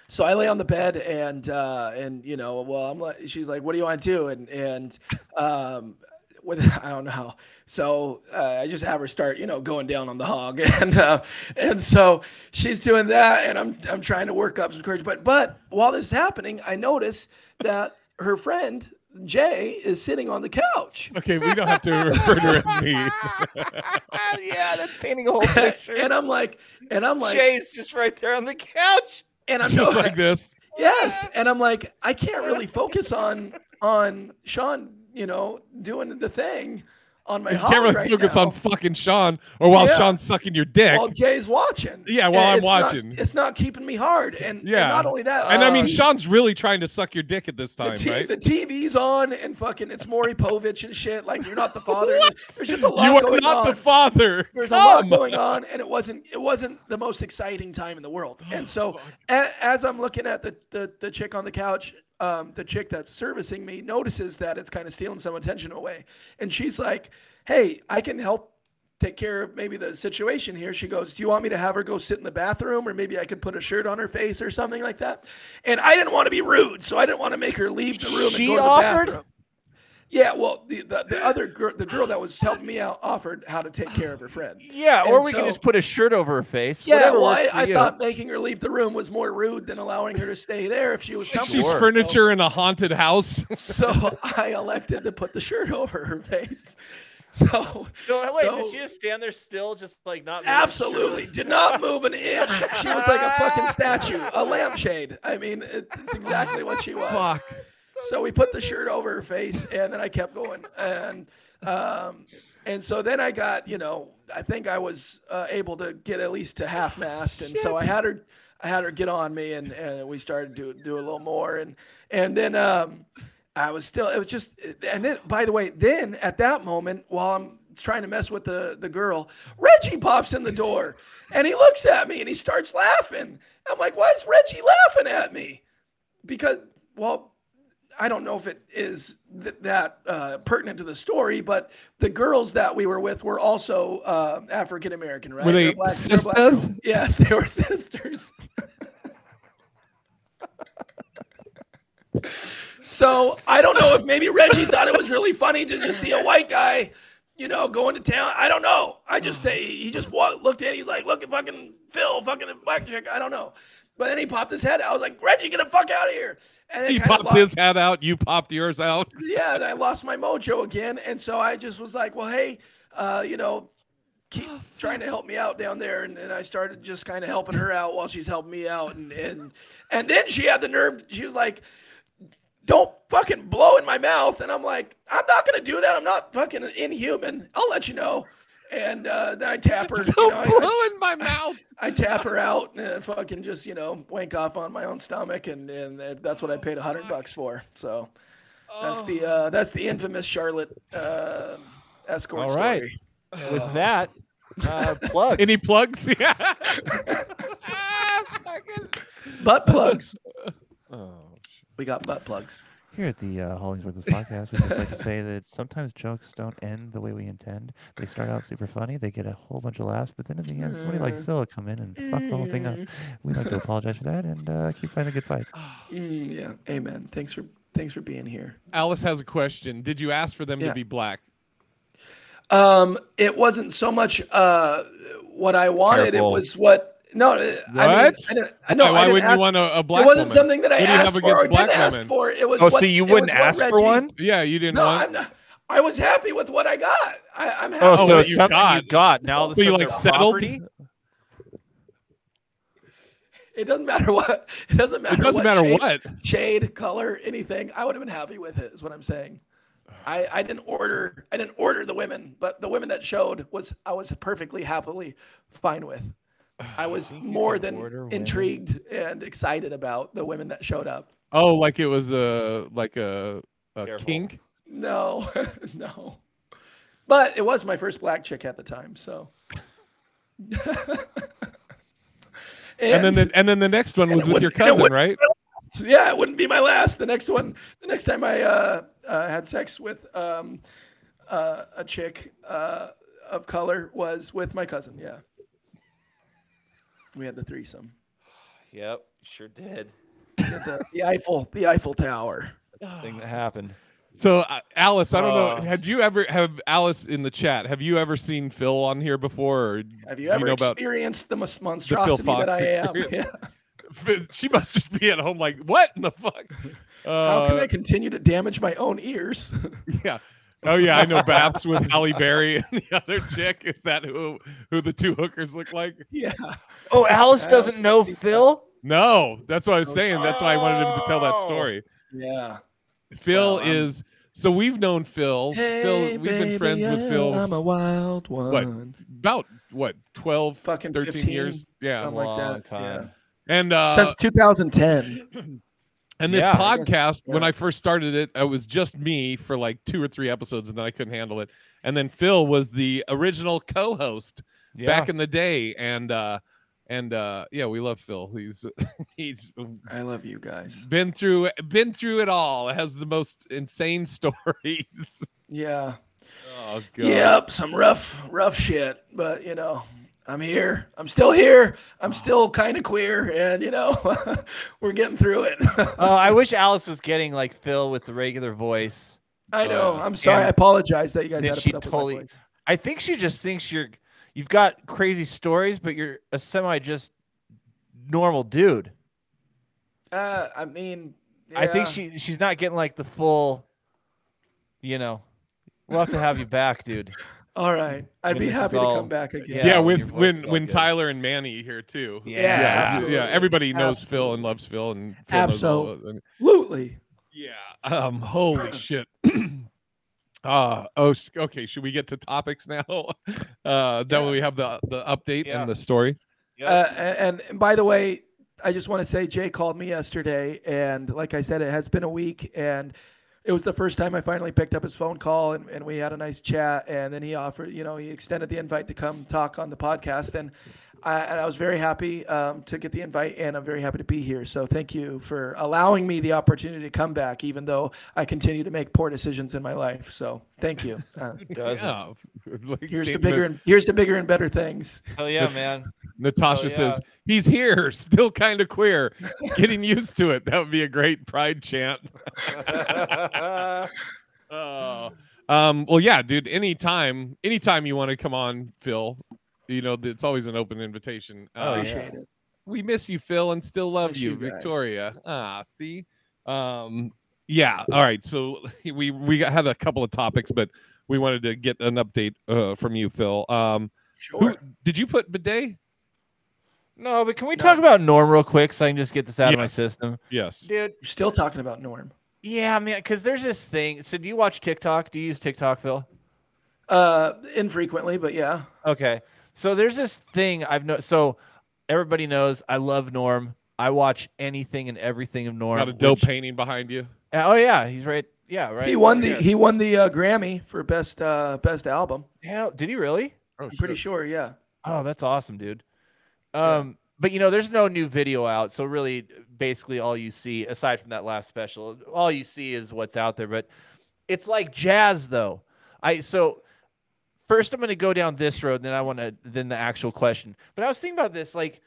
so I lay on the bed and, uh, and, you know, well, I'm like, she's like, what do you want to do? And, and, um, with, I don't know. So, uh, I just have her start, you know, going down on the hog. And, uh, and so she's doing that and I'm, I'm trying to work up some courage. But, but while this is happening, I notice that her friend, Jay, is sitting on the couch. Okay, we don't have to refer to her as me. yeah, that's painting a whole picture. and I'm like, and I'm like, Jay's just right there on the couch. and I'm Just going- like this. Yes, and I'm like, I can't really focus on on Sean, you know, doing the thing on my You can't really right focus now. on fucking Sean or while Yeah. Sean's sucking your dick. while Jay's watching. Yeah, while And I'm it's not- watching. it's not keeping me hard, and, and not only that, and I mean, uh, Sean's really trying to suck your dick at this the, time, t- right? the TV's on, and fucking it's Maury Povich and shit. Like you're not the father. There's just a lot You are going not on. the father. There's a lot going on, and it wasn't it wasn't the most exciting time in the world. And so, a, as I'm looking at the, the the chick on the couch, um, the chick that's servicing me notices that it's kind of stealing some attention away, and she's like, "Hey, I can help." Take care of maybe the situation here. She goes, Do you want me to have her go sit in the bathroom or maybe I could put a shirt on her face or something like that? And I didn't want to be rude, so I didn't want to make her leave the room and She go to the offered? bathroom. Yeah, well, the, the, the other girl, the girl that was helping me out, offered how to take care of her friend. Yeah, or And we can just put a shirt over her face. Yeah, whatever well, works I, for I you. thought making her leave the room was more rude than allowing her to stay there if she was comfortable. She's furniture in a haunted house. So I elected to put the shirt over her face. So, So wait, so- did she just stand there still, just like not? moving? absolutely did not move an inch. She was like a fucking statue, a lampshade. I mean, it, it's exactly what she was. Fuck. So we put the shirt over her face, and then I kept going, and um, and so then I got, you know, I think I was uh, able to get at least to half mast, and so I had her, I had her get on me, and, and we started to do a little more, and and then um, I was still, it was just, and then by the way, then at that moment, while I'm trying to mess with the the girl, Reggie pops in the door, and he looks at me, and he starts laughing. I'm like, why is Reggie laughing at me? Because well I don't know if it is th- that uh, pertinent to the story, but the girls that we were with were also uh, African American, right? Were they they're sisters? Yes, they were sisters. so I don't know if maybe Reggie thought it was really funny to just see a white guy, you know, going to town. I don't know. I just he just walked, looked at. it, He's like, look at fucking Phil, fucking black chick. I don't know. But then he popped his head out. I was like, Reggie, get the fuck out of here. And He popped lost- his head out. You popped yours out. yeah, and I lost my mojo again. And so I just was like, well, hey, uh, you know, keep trying to help me out down there. And, and I started just kind of helping her out while she's helping me out. And, and, and then she had the nerve, she was like, don't fucking blow in my mouth. And I'm like, I'm not going to do that. I'm not fucking inhuman. I'll let you know. And uh, then I tap her. you know, I- I- in my mouth. I tap her out and uh, fucking just you know wank off on my own stomach, and and that's what I paid a hundred bucks for. So that's the uh, that's the infamous Charlotte uh, escort All right. story. With that, uh, plugs. Any plugs? Yeah. Fucking Butt plugs. Oh, We got butt plugs. Here at the uh, Hollingsworth podcast, we just like to say that sometimes jokes don't end the way we intend. They start out super funny, they get a whole bunch of laughs, but then in the end, somebody like Phil will come in and fuck the whole thing up. We'd like to apologize for that and uh, keep fighting a good fight. Mm, yeah, amen. Thanks for thanks for being here. Alice has a question. Did you ask for them Yeah. to be black? Um, it wasn't so much uh what I wanted; Careful. it was what. No, uh, I mean, What? I, didn't, I know. Why- why I didn't wouldn't you want a- a black It wasn't woman? something that I What do you have asked for or against black didn't ask women? for. It was. Oh, what, so you wouldn't was what ask for one? Yeah, you didn't No, want. I'm not. I was happy with what I got. I, I'm happy. Oh, Oh, so what you something got. you got. Now all of a So you like settled? property? It doesn't matter what. It doesn't matter. It doesn't what matter shade, what. shade, color, anything. I would have been happy with it. Is what I'm saying. I, I didn't order. I didn't order the women, but the women that showed was I was perfectly happily fine with. I was more than intrigued and excited about the women that showed up. Oh, like it was a like a, a kink. No, no. But it was my first black chick at the time, so. And, then the, and then the next one was with your wouldn't- and it cousin, right? be my last. Yeah, it wouldn't be my last. The next one, the next time I uh, uh, had sex with um, uh, a chick uh, of color was with my cousin. Yeah, we had the threesome. Yep, sure did. The, the Eiffel, the Eiffel Tower. Thing that happened. So uh, Alice, I don't Uh, know. Had you ever have Alice in the chat? Have you ever seen Phil on here before? Or Have you do ever know about experienced the mon- the Phil monstrosity that Fox I am? Yeah. she must just be at home like, what in the fuck? How can Uh, I continue to damage my own ears? Yeah. Oh yeah, I know Baps with Halle Berry and the other chick. Is that who who the two hookers look like? Yeah. Oh, Alice doesn't know Phil. No, that's what I was saying. That's why I wanted him to tell that story. Yeah. Phil Well, is so we've known Phil. Phil, we've been friends with Phil. I'm a wild what one. about what 12 Fucking 13 15, years yeah something like Long that. time. and uh Since 2010. and this Yeah. podcast when Yeah. i first started it it was just me for like two or three episodes and then i couldn't handle it and then phil was the original co-host back in the day and uh and uh yeah we love phil he's he's I love you guys. been through been through it all has the most insane stories Yeah. oh god Yep. Some rough, rough shit. But, you know, I'm here. I'm still here. I'm still kind of queer. And, you know, we're getting through it. Oh, I wish Alice was getting like Phil with the regular voice. I know. Uh, I'm sorry. I apologize that you guys had to she put up totally. with my voice. I think she just thinks you're. You've got crazy stories, but you're a semi just normal dude. Uh, I mean, I think she she's not getting like the full. You know, we'll have to have you back, dude. All right. I'd When be happy to all- come back again. yeah, Yeah, when with voice when is when good. Tyler and Manny here too Yeah, yeah, absolutely. yeah everybody knows Phil and loves Phil and Phil knows all- Absolutely. Yeah. Um. Holy shit. Uh oh. Okay. Should we get to topics now? Uh. That way we have the the update Yeah. and the story. Uh, and, and by the way, I just want to say Jay called me yesterday, and like I said, it has been a week, and it was the first time I finally picked up his phone call, and, and we had a nice chat, and then he offered, you know, he extended the invite to come talk on the podcast, and I, and I was very happy um, to get the invite, and I'm very happy to be here. So thank you for allowing me the opportunity to come back, even though I continue to make poor decisions in my life. So thank you. Uh, Yeah. Like here's the bigger, and, here's the bigger and better things. Hell yeah, man. Natasha Oh, says he's here, still kind of queer, getting used to it. That would be a great pride chant. Oh. um. Well, yeah, dude. Anytime, anytime you want to come on, Phil, you know it's always an open invitation. Oh, Uh, yeah. Appreciate it. we miss you, Phil, and still love Miss you, you. Victoria. Ah, see, um, yeah. All right, so we we had a couple of topics, but we wanted to get an update uh, from you, Phil. Um, Sure. who, did you put bidet? No, but can we talk about Norm real quick so I can just get this out of my system, Yes. dude? You're still talking about Norm. Yeah, I mean, Because there's this thing. So, do you watch TikTok? Do you use TikTok, Phil? Uh, infrequently, but yeah. Okay. So there's this thing I've no. So everybody knows I love Norm. I watch anything and everything of Norm. Got a dope which- painting behind you. Oh yeah, he's right. Yeah, right. He won the Yeah. he won the uh, Grammy for best uh, best album. Hell, did he really? Oh, I'm pretty sure. Yeah. Oh, that's awesome, dude. Um, but you know, there's no new video out, so really, basically, all you see, aside from that last special, all you see is what's out there. But it's like jazz, though. I so first I'm going to go down this road, then I want to then the actual question. But I was thinking about this, like,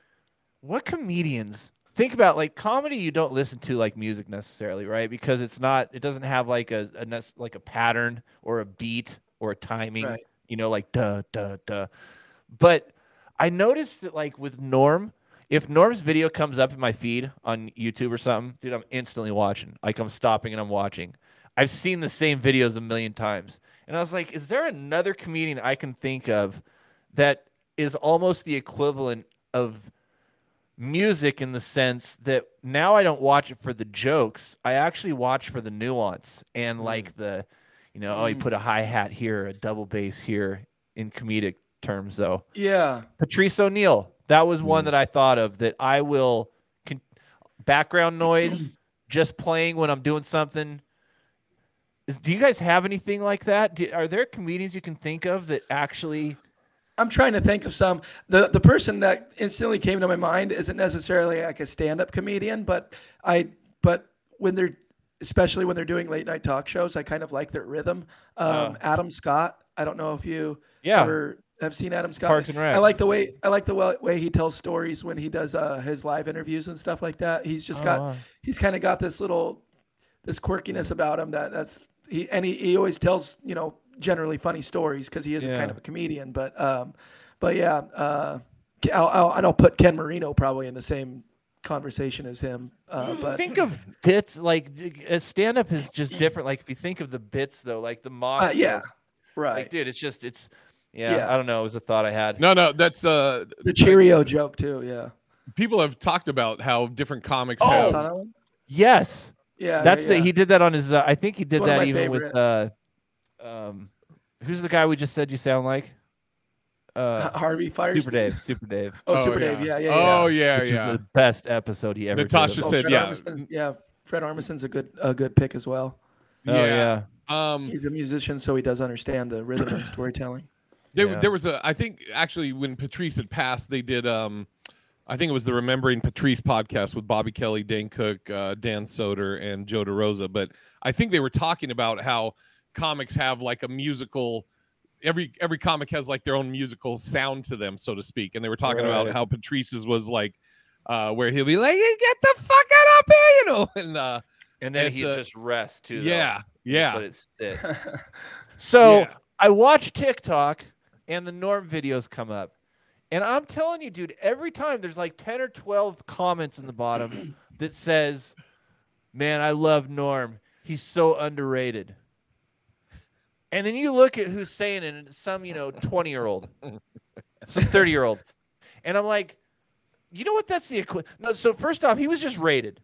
what comedians think about like comedy? You don't listen to like music necessarily, right? Because it's not, it doesn't have like a, a like a pattern or a beat or a timing. Right. You know, like duh duh duh. But I noticed that like with Norm, if Norm's video comes up in my feed on YouTube or something, dude, I'm instantly watching. Like I'm stopping and I'm watching. I've seen the same videos a million times. And I was like, is there another comedian I can think of that is almost the equivalent of music in the sense that now I don't watch it for the jokes. I actually watch for the nuance and Mm. like the, you know, oh, you put a hi hat here, a double bass here in comedic terms, though. Yeah. Patrice O'Neal. That was one that I thought of that I will con- background noise just playing when I'm doing something. Is- Do you guys have anything like that? Do, are there comedians you can think of that actually? I'm trying to think of some. The the person that instantly came to my mind isn't necessarily like a stand-up comedian, but I but when they're especially when they're doing late night talk shows, I kind of like their rhythm. Um, Uh. Adam Scott. I don't know if you Yeah. ever have seen Adam Scott. Parks and Rec. I like the way I like the way he tells stories when he does uh, his live interviews and stuff like that. He's just Oh, got wow. he's kind of got this little this quirkiness about him that that's he and he, he always tells you know generally funny stories because he is Yeah. kind of a comedian but um but yeah uh I'll, I'll, and I'll put Ken Marino probably in the same conversation as him uh but think of bits like a stand up is just different. Like if you think of the bits though, like the mock. Uh, yeah, right Like, dude, it's just it's. Yeah, Yeah. I don't know. It was a thought I had. No, no, that's uh the Cheerio joke too yeah people have talked about how different comics Oh, have that one? Yes. Yeah, That's yeah, the he did that on his. Uh, I think he did one that my even with. uh Um, who's the guy we just said you sound like? Uh, Harvey Fire. Super Dave. Super Dave. Oh, Super Dave. Yeah, yeah, yeah. Oh yeah, Which yeah. is the best episode he ever. Natasha did said, Fred yeah. Armisen's- yeah Fred Armisen's a good a good pick as well Oh yeah. Um, he's a musician so he does understand the rhythm and storytelling There, Yeah. there was a. I think actually when Patrice had passed, they did. Um, I think it was the Remembering Patrice podcast with Bobby Kelly, Dane Cook, uh, Dan Soder, and Joe DeRosa. But I think they were talking about how comics have like a musical. Every every comic has like their own musical sound to them, so to speak. And they were talking about how Patrice's was like, uh, where he'll be like, "Hey, "Get the fuck out up here," you know, and uh, And then he just rest too. though. yeah, Just yeah. let it sit. So Yeah. I watch TikTok and the Norm videos come up. And I'm telling you, dude, every time there's like 10 or 12 comments in the bottom that says, Man, I love Norm. He's so underrated. And then you look at who's saying it, and it's some, you know, 20 year old, some 30 year old. And I'm like, you know what? That's the equi- no. So first off, he was just rated.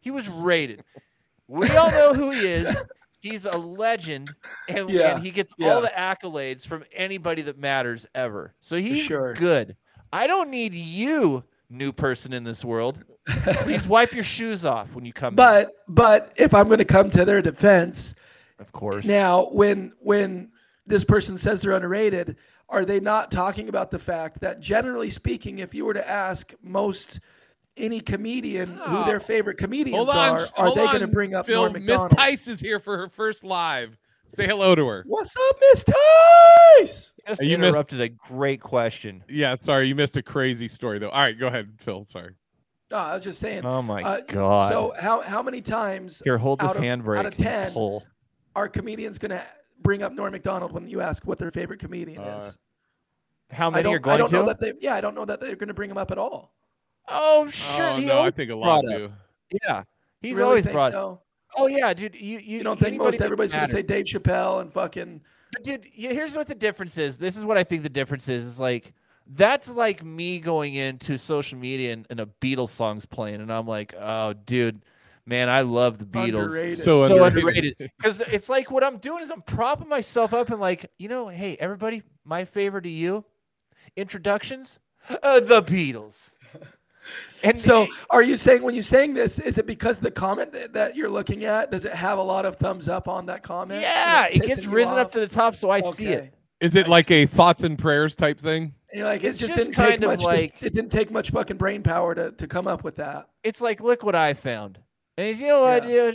He was rated. We all know who he is. He's a legend, and, Yeah, and he gets yeah. all the accolades from anybody that matters ever. So he's sure. good. I don't need you, new person in this world. Please wipe your shoes off when you come. in. but but if I'm going to come to their defense of course, now when when this person says they're underrated are they not talking about the fact that generally speaking if you were to ask most any comedian who their favorite comedians hold on, are are they going to bring up Phil. Norm Miss Tice is here for her first live. Say hello to her. what's up miss tice just you missed- interrupted a great question. Yeah, sorry, you missed a crazy story though. All right, go ahead, Phil. Sorry. no i was just saying Oh my uh, God. so how how many times Here, hold this out of- handbrake. out of 10 pull. are comedians going to bring up Norm Macdonald when you ask what their favorite comedian Uh, is How I many don't, are going I don't to? know that they yeah I don't know that they're going to bring him up at all Oh, sure. oh he no, I think a lot brought do. Yeah, he's really always think brought. so? Oh yeah, dude. You you, You don't think most everybody's going to say. Dave Chappelle and fucking But dude, here's what the difference is. This is what I think the difference is. Is like that's like me going into social media and, and a Beatles song's playing, and I'm like, oh, dude, man, I love the Beatles. Underrated. So So underrated. underrated. Because it's like what I'm doing is I'm propping myself up and like, you know, hey, everybody, my favor to you, introductions, uh, the Beatles. And So, are you saying when you're saying this, is it because the comment that, that you're looking at does it have a lot of thumbs up on that comment? yeah, it gets pissing you risen up to the top, so I see it. Is it like a thoughts and prayers type thing? You're like, It's it just, just didn't take of much. like- it didn't take much fucking brain power to, to come up with that. It's like, look what I found. And he's, you know what, Yeah. dude?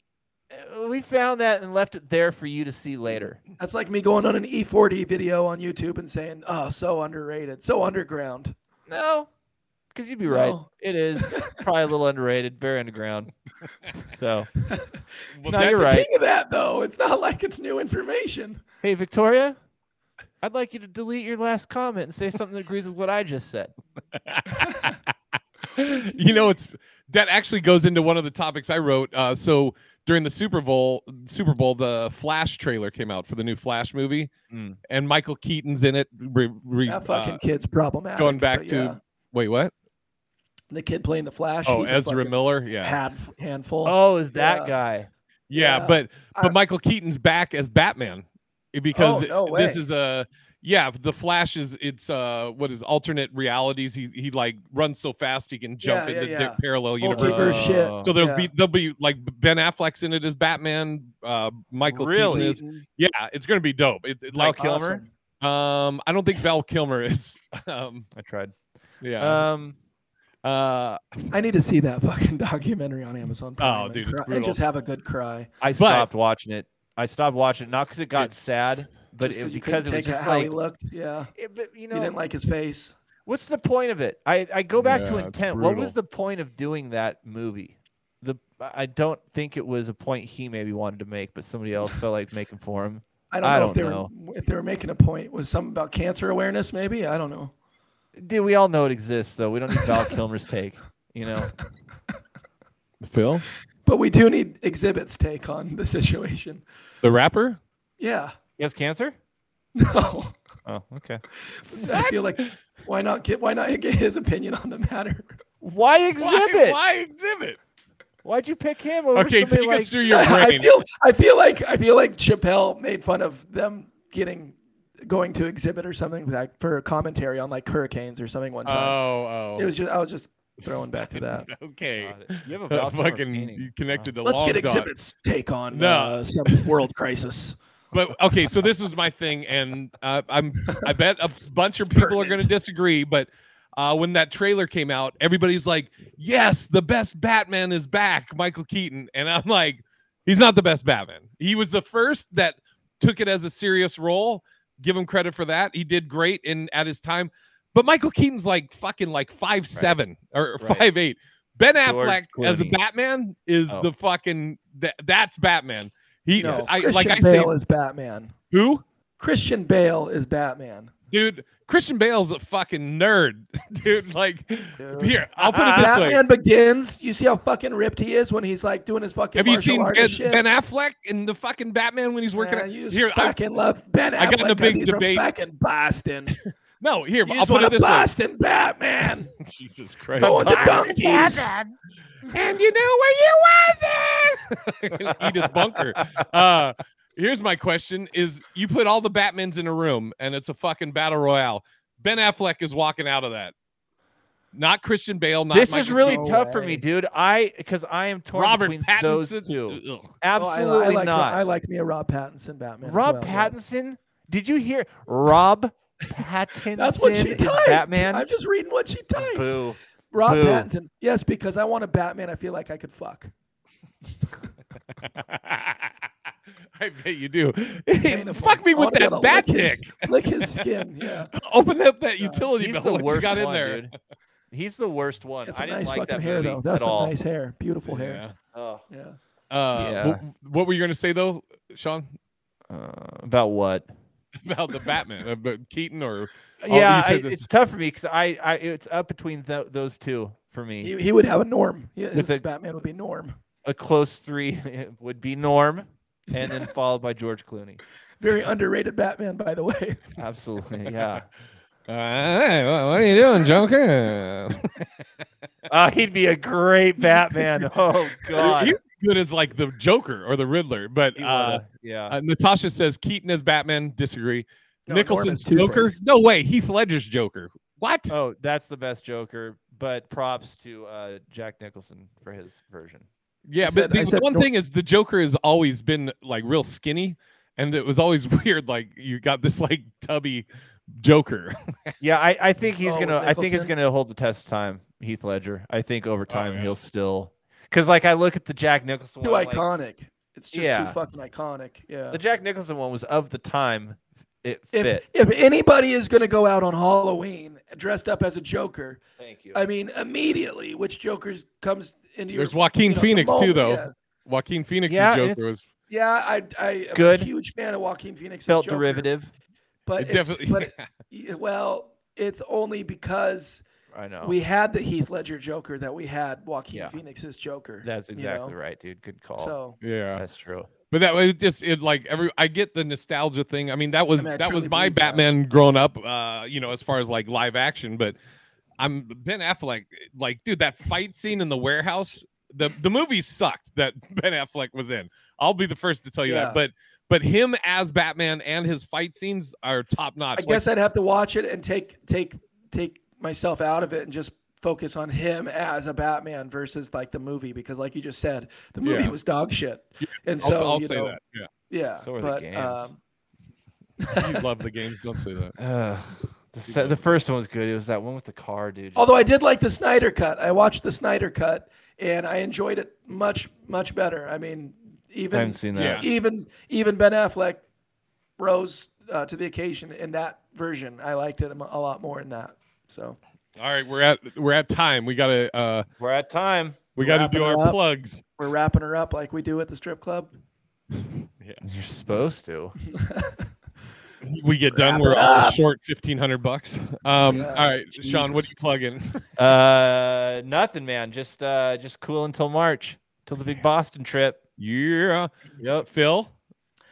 Uh, We found that and left it there for you to see later. That's like me going on an E40 video on YouTube and saying, "Oh, so underrated, so underground." No, because you'd be right. No. It is probably a little underrated, very underground. So, Well, no, that- you're The right. king of that though, it's not like it's new information. Hey, Victoria, I'd like you to delete your last comment and say something that agrees with what I just said. you know, it's that actually goes into one of the topics I wrote. Uh, so during the Super Bowl, Super Bowl, the Flash trailer came out for the new Flash movie, Mm. and Michael Keaton's in it. Re, re- That fucking uh, kid's problematic. going back to yeah. wait, what? The kid playing the Flash. Oh, he's Ezra fucking Miller. Yeah. Hand, handful. Oh, is that Yeah. guy? Yeah, Yeah. but but I- Michael Keaton's back as Batman because Oh, no this is a yeah. The Flash is it's uh what is alternate realities. He he like runs so fast he can jump Yeah, yeah, into yeah. di- parallel Multiverse universes. shit. So there'll Yeah. be there'll be like Ben Affleck's in it as Batman. Uh, Michael Really? Keaton is. Yeah, it's gonna be dope. It, it, Val like Kilmer. um, I don't think Val Kilmer is. Um, I tried. yeah. Um, uh, I need to see that fucking documentary on Amazon Prime. Oh, dude, it's cry- and just have a good cry. I stopped watching it. I stopped watching it not because it got It's- sad, but it, because it was just how like he looked. Yeah, it- but, you you know, didn't like his face. what's the point of it? I I go back to Yeah, it's intent. What was the point of doing that movie? The I don't think it was a point he maybe wanted to make, but somebody else felt like making for him. I don't I know don't if they know. were if they were making a point. Was something about cancer awareness? Maybe I don't know. Dude, we all know it exists, though. We don't need Val Kilmer's take. You know, Phil, But we do need Xzibit's take on the situation. the rapper. Yeah. he has cancer. No. Oh, okay. I feel like why not get why not get his opinion on the matter? Why Xzibit? Why, why Xzibit? Why'd you pick him over Okay, take like? us through your brain. I feel I feel like I feel like Chappelle made fun of them getting going to Xzibit or something like for a commentary on like hurricanes or something one time. Oh, oh. It was just I was just throwing back to that. okay. You have a Val fucking you connected to Let's long get dot. Xzibit's take on No. uh, some world crisis. But okay, so this is my thing, and uh, I'm I bet a bunch of people are going to disagree, but. Uh, when that trailer came out, everybody's like, "Yes, the best Batman is back, Michael Keaton," and I'm like, "He's not the best Batman. He was the first that took it as a serious role. Give him credit for that. He did great in at his time, but Michael Keaton's like fucking like five seven or Right. five eight. Ben George Affleck as a Batman is Oh. the fucking that, that's Batman. He No, I, Christian like I say, Bale is Batman. who Christian Bale is Batman. Dude? Christian Bale's a fucking nerd, dude. Like here, I'll put it this way. Batman Begins. You see how fucking ripped he is when he's like doing his fucking. Have you seen art Ben, and shit? Ben Affleck in the fucking Batman when he's working? Yeah, at, you just here, I, fucking love Ben Affleck. I got in a 'cause big he's from debate. Fucking Boston. no, here, You I'll put it to this way. Boston Batman. Jesus Christ. Going to donkeys. and you knew where you was at. Edith Bunker. Uh, here's my question: Is you put all the Batmans in a room and it's a fucking battle royale? Ben Affleck is walking out of that. Not Christian Bale. Not this is really Keaton. tough for me, dude. I because I am torn Robert between Pattinson. those two. Ugh. Oh, I- Absolutely I, like, not. I like me a Rob Pattinson Batman. Rob well, yeah. Pattinson. Did you hear Rob Pattinson? That's what she typed. Batman. I'm just reading what she typed. Boo. Rob Boo. Pattinson. Yes, because I want a Batman. I feel like I could fuck. I bet you do. Fuck me with that able to bat lick dick. his- Lick his skin. Yeah. Open up that utility He's belt. you worst got in one, there? dude. He's the worst one. That's I didn't nice like fucking that hair movie though. That's at some all. nice hair. Beautiful hair. Yeah. Oh. Yeah. Uh, Yeah. wh- what were you going to say though, Sean? Uh, about what? About the Batman, about Keaton, or oh, yeah, I, said this- it's tough for me because I, I, it's up between th- those two for me. He, he would have a Norm. Yeah, his With a- Batman would be Norm. A close three would be Norm, and then followed by George Clooney. Very underrated Batman, by the way. Absolutely, yeah. Uh, hey, what what are you doing, Joker? Uh, he'd be a great Batman. Oh God. He's good as like the Joker or the Riddler, but uh, yeah. uh, Natasha says Keaton as Batman. Disagree. No, Nicholson's Norman's Joker. No way. Heath Ledger's Joker. What? Oh, that's the best Joker. But props to uh, Jack Nicholson for his version. Yeah, I but said- the said one thing is the Joker has always been like real skinny, and it was always weird. Like you got this like tubby Joker. Yeah, I, I think he's Oh, gonna. with I think it's Nicholson? gonna hold the test of time. Heath Ledger. I think over oh, time yeah. he'll still. Because like I look at the Jack Nicholson Too one, like, iconic. It's just Yeah. too fucking iconic. Yeah. the Jack Nicholson one was of the time. It if fit. if anybody is going to go out on Halloween dressed up as a Joker, Thank you. I mean immediately which Joker's comes into your There's Joaquin you know, the Phoenix too, though. Yeah, Joaquin Phoenix's Yeah, Joker was yeah I I am Good. a huge fan of Joaquin Phoenix. Felt Joker, derivative. but It it's, definitely- but it- well, it's only because I know. we had the Heath Ledger Joker that we had Joaquin Yeah. Phoenix's Joker. That's you exactly know? right, dude. Good call. So yeah. That's true. But that was just it. Like every, I get the nostalgia thing. I mean, that was mean, I that was my believe that. Batman growing up. Uh, you know, as far as like live action, but I'm Ben Affleck. Like, dude, that fight scene in the warehouse. The the movie sucked that Ben Affleck was in. I'll be the first to tell you Yeah. that. But but him as Batman and his fight scenes are top notch. I guess I'd have to watch it and take take take myself out of it and just focus on him as a Batman versus like the movie because like you just said, the movie Yeah. was dog shit. And I'll- so I'll you say know, that, yeah. Yeah. So are the but games. um you love the games. Don't say that. Uh, the, se- the first one was good. It was that one with the car, dude. although I did like the Snyder cut. I watched the Snyder cut and I enjoyed it much much better. I mean, even haven't seen that. Even even Ben Affleck rose uh, to the occasion in that version. I liked it a lot more in that. So All right, we're at we're at time. We gotta uh we're at time. We gotta do our up. plugs. We're wrapping her up like we do at the strip club. Yeah. You're supposed to. We get done. We're it all short fifteen hundred bucks. Um. Yeah, all right, Sean. What are you plugging? Uh, nothing, man. Just uh, just cool until March, till the big Boston trip. Yeah. Yep. Phil,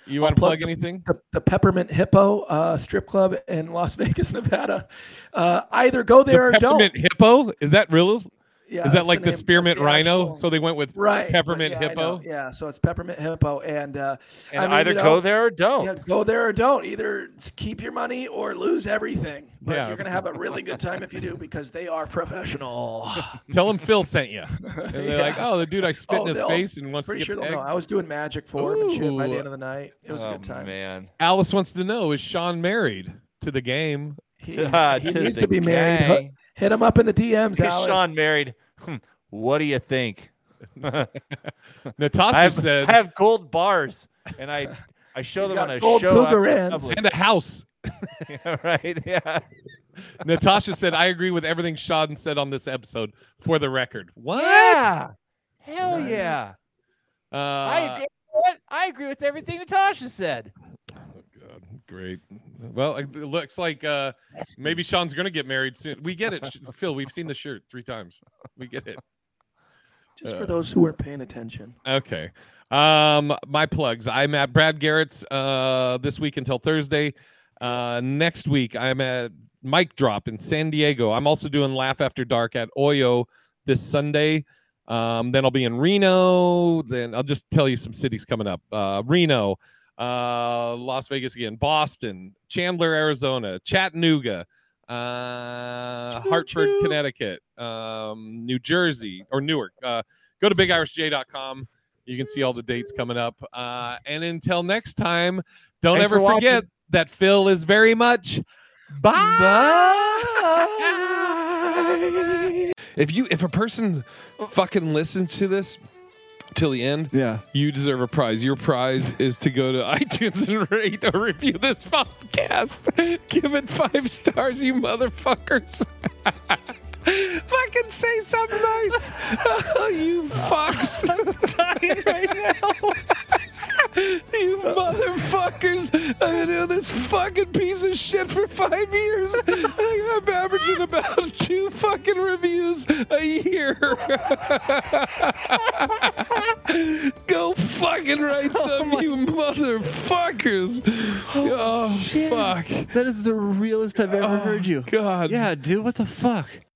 you want to plug plug the- anything? The, the Peppermint Hippo uh, strip club in Las Vegas, Nevada. Uh, either go there the or don't. peppermint hippo is that real? Yeah, is that like the, name- spearmint the rhino? actual- So they went with right peppermint yeah, hippo. Yeah, so it's Peppermint Hippo, and uh, And I mean, either you know, go there or don't. Yeah, go there or don't. Either keep your money or lose everything. But Yeah. you're gonna have a really good time if you do because they are professional. Tell them Phil sent you. And they're like, oh, the dude I spit in Oh, his face and wants to Pretty get sure they'll know. I was doing magic for him and shit by the end of the night. It was a oh, good time. man. Alice wants to know: Is Sean married to the game? He, he to needs to be married. Hit- him up in the DMs, Is Alice. Sean married? Hmm, What do you think? Natasha I have, said, I have gold bars, and I I show them on a gold show. cougar outside ends. public. and a house. Yeah, right? Yeah. Natasha said, I agree with everything Sean said on this episode. For the record, what? Yeah. Hell yeah. Uh, I agree. What? I agree with everything Natasha said. Oh God, great. Well, it looks like uh, maybe Sean's gonna get married soon. We get it, Phil. We've seen the shirt three times. We get it. Just Uh, for those who weren't paying attention. Okay. Um, my plugs. I'm at Brad Garrett's uh this week until Thursday. Uh, next week I'm at Mic Drop in San Diego. I'm also doing Laugh After Dark at Oyo this Sunday. Um, then I'll be in Reno. Then I'll just tell you some cities coming up. Uh, Reno, uh, Las Vegas again, Boston, Chandler, Arizona, Chattanooga, uh, Hartford, Connecticut, um, New Jersey or Newark. Uh, go to bigirishj.com. You can see all the dates coming up. Uh, and until next time, don't Thanks ever for watching. forget that Phil is very much. Bye. Bye. If you if a person fucking listens to this till the end, Yeah. you deserve a prize. Your prize is to go to iTunes and rate or review this podcast. Give it five stars, you motherfuckers. Fucking say something nice. Oh, you fucks. I'm dying right now. You motherfuckers. I've been doing this fucking piece of shit for five years. I'm averaging about two fucking reviews a year. Go fucking write oh some, you motherfuckers. Oh, fuck. That is the realest I've ever oh, heard you. God. Yeah, dude, what the fuck?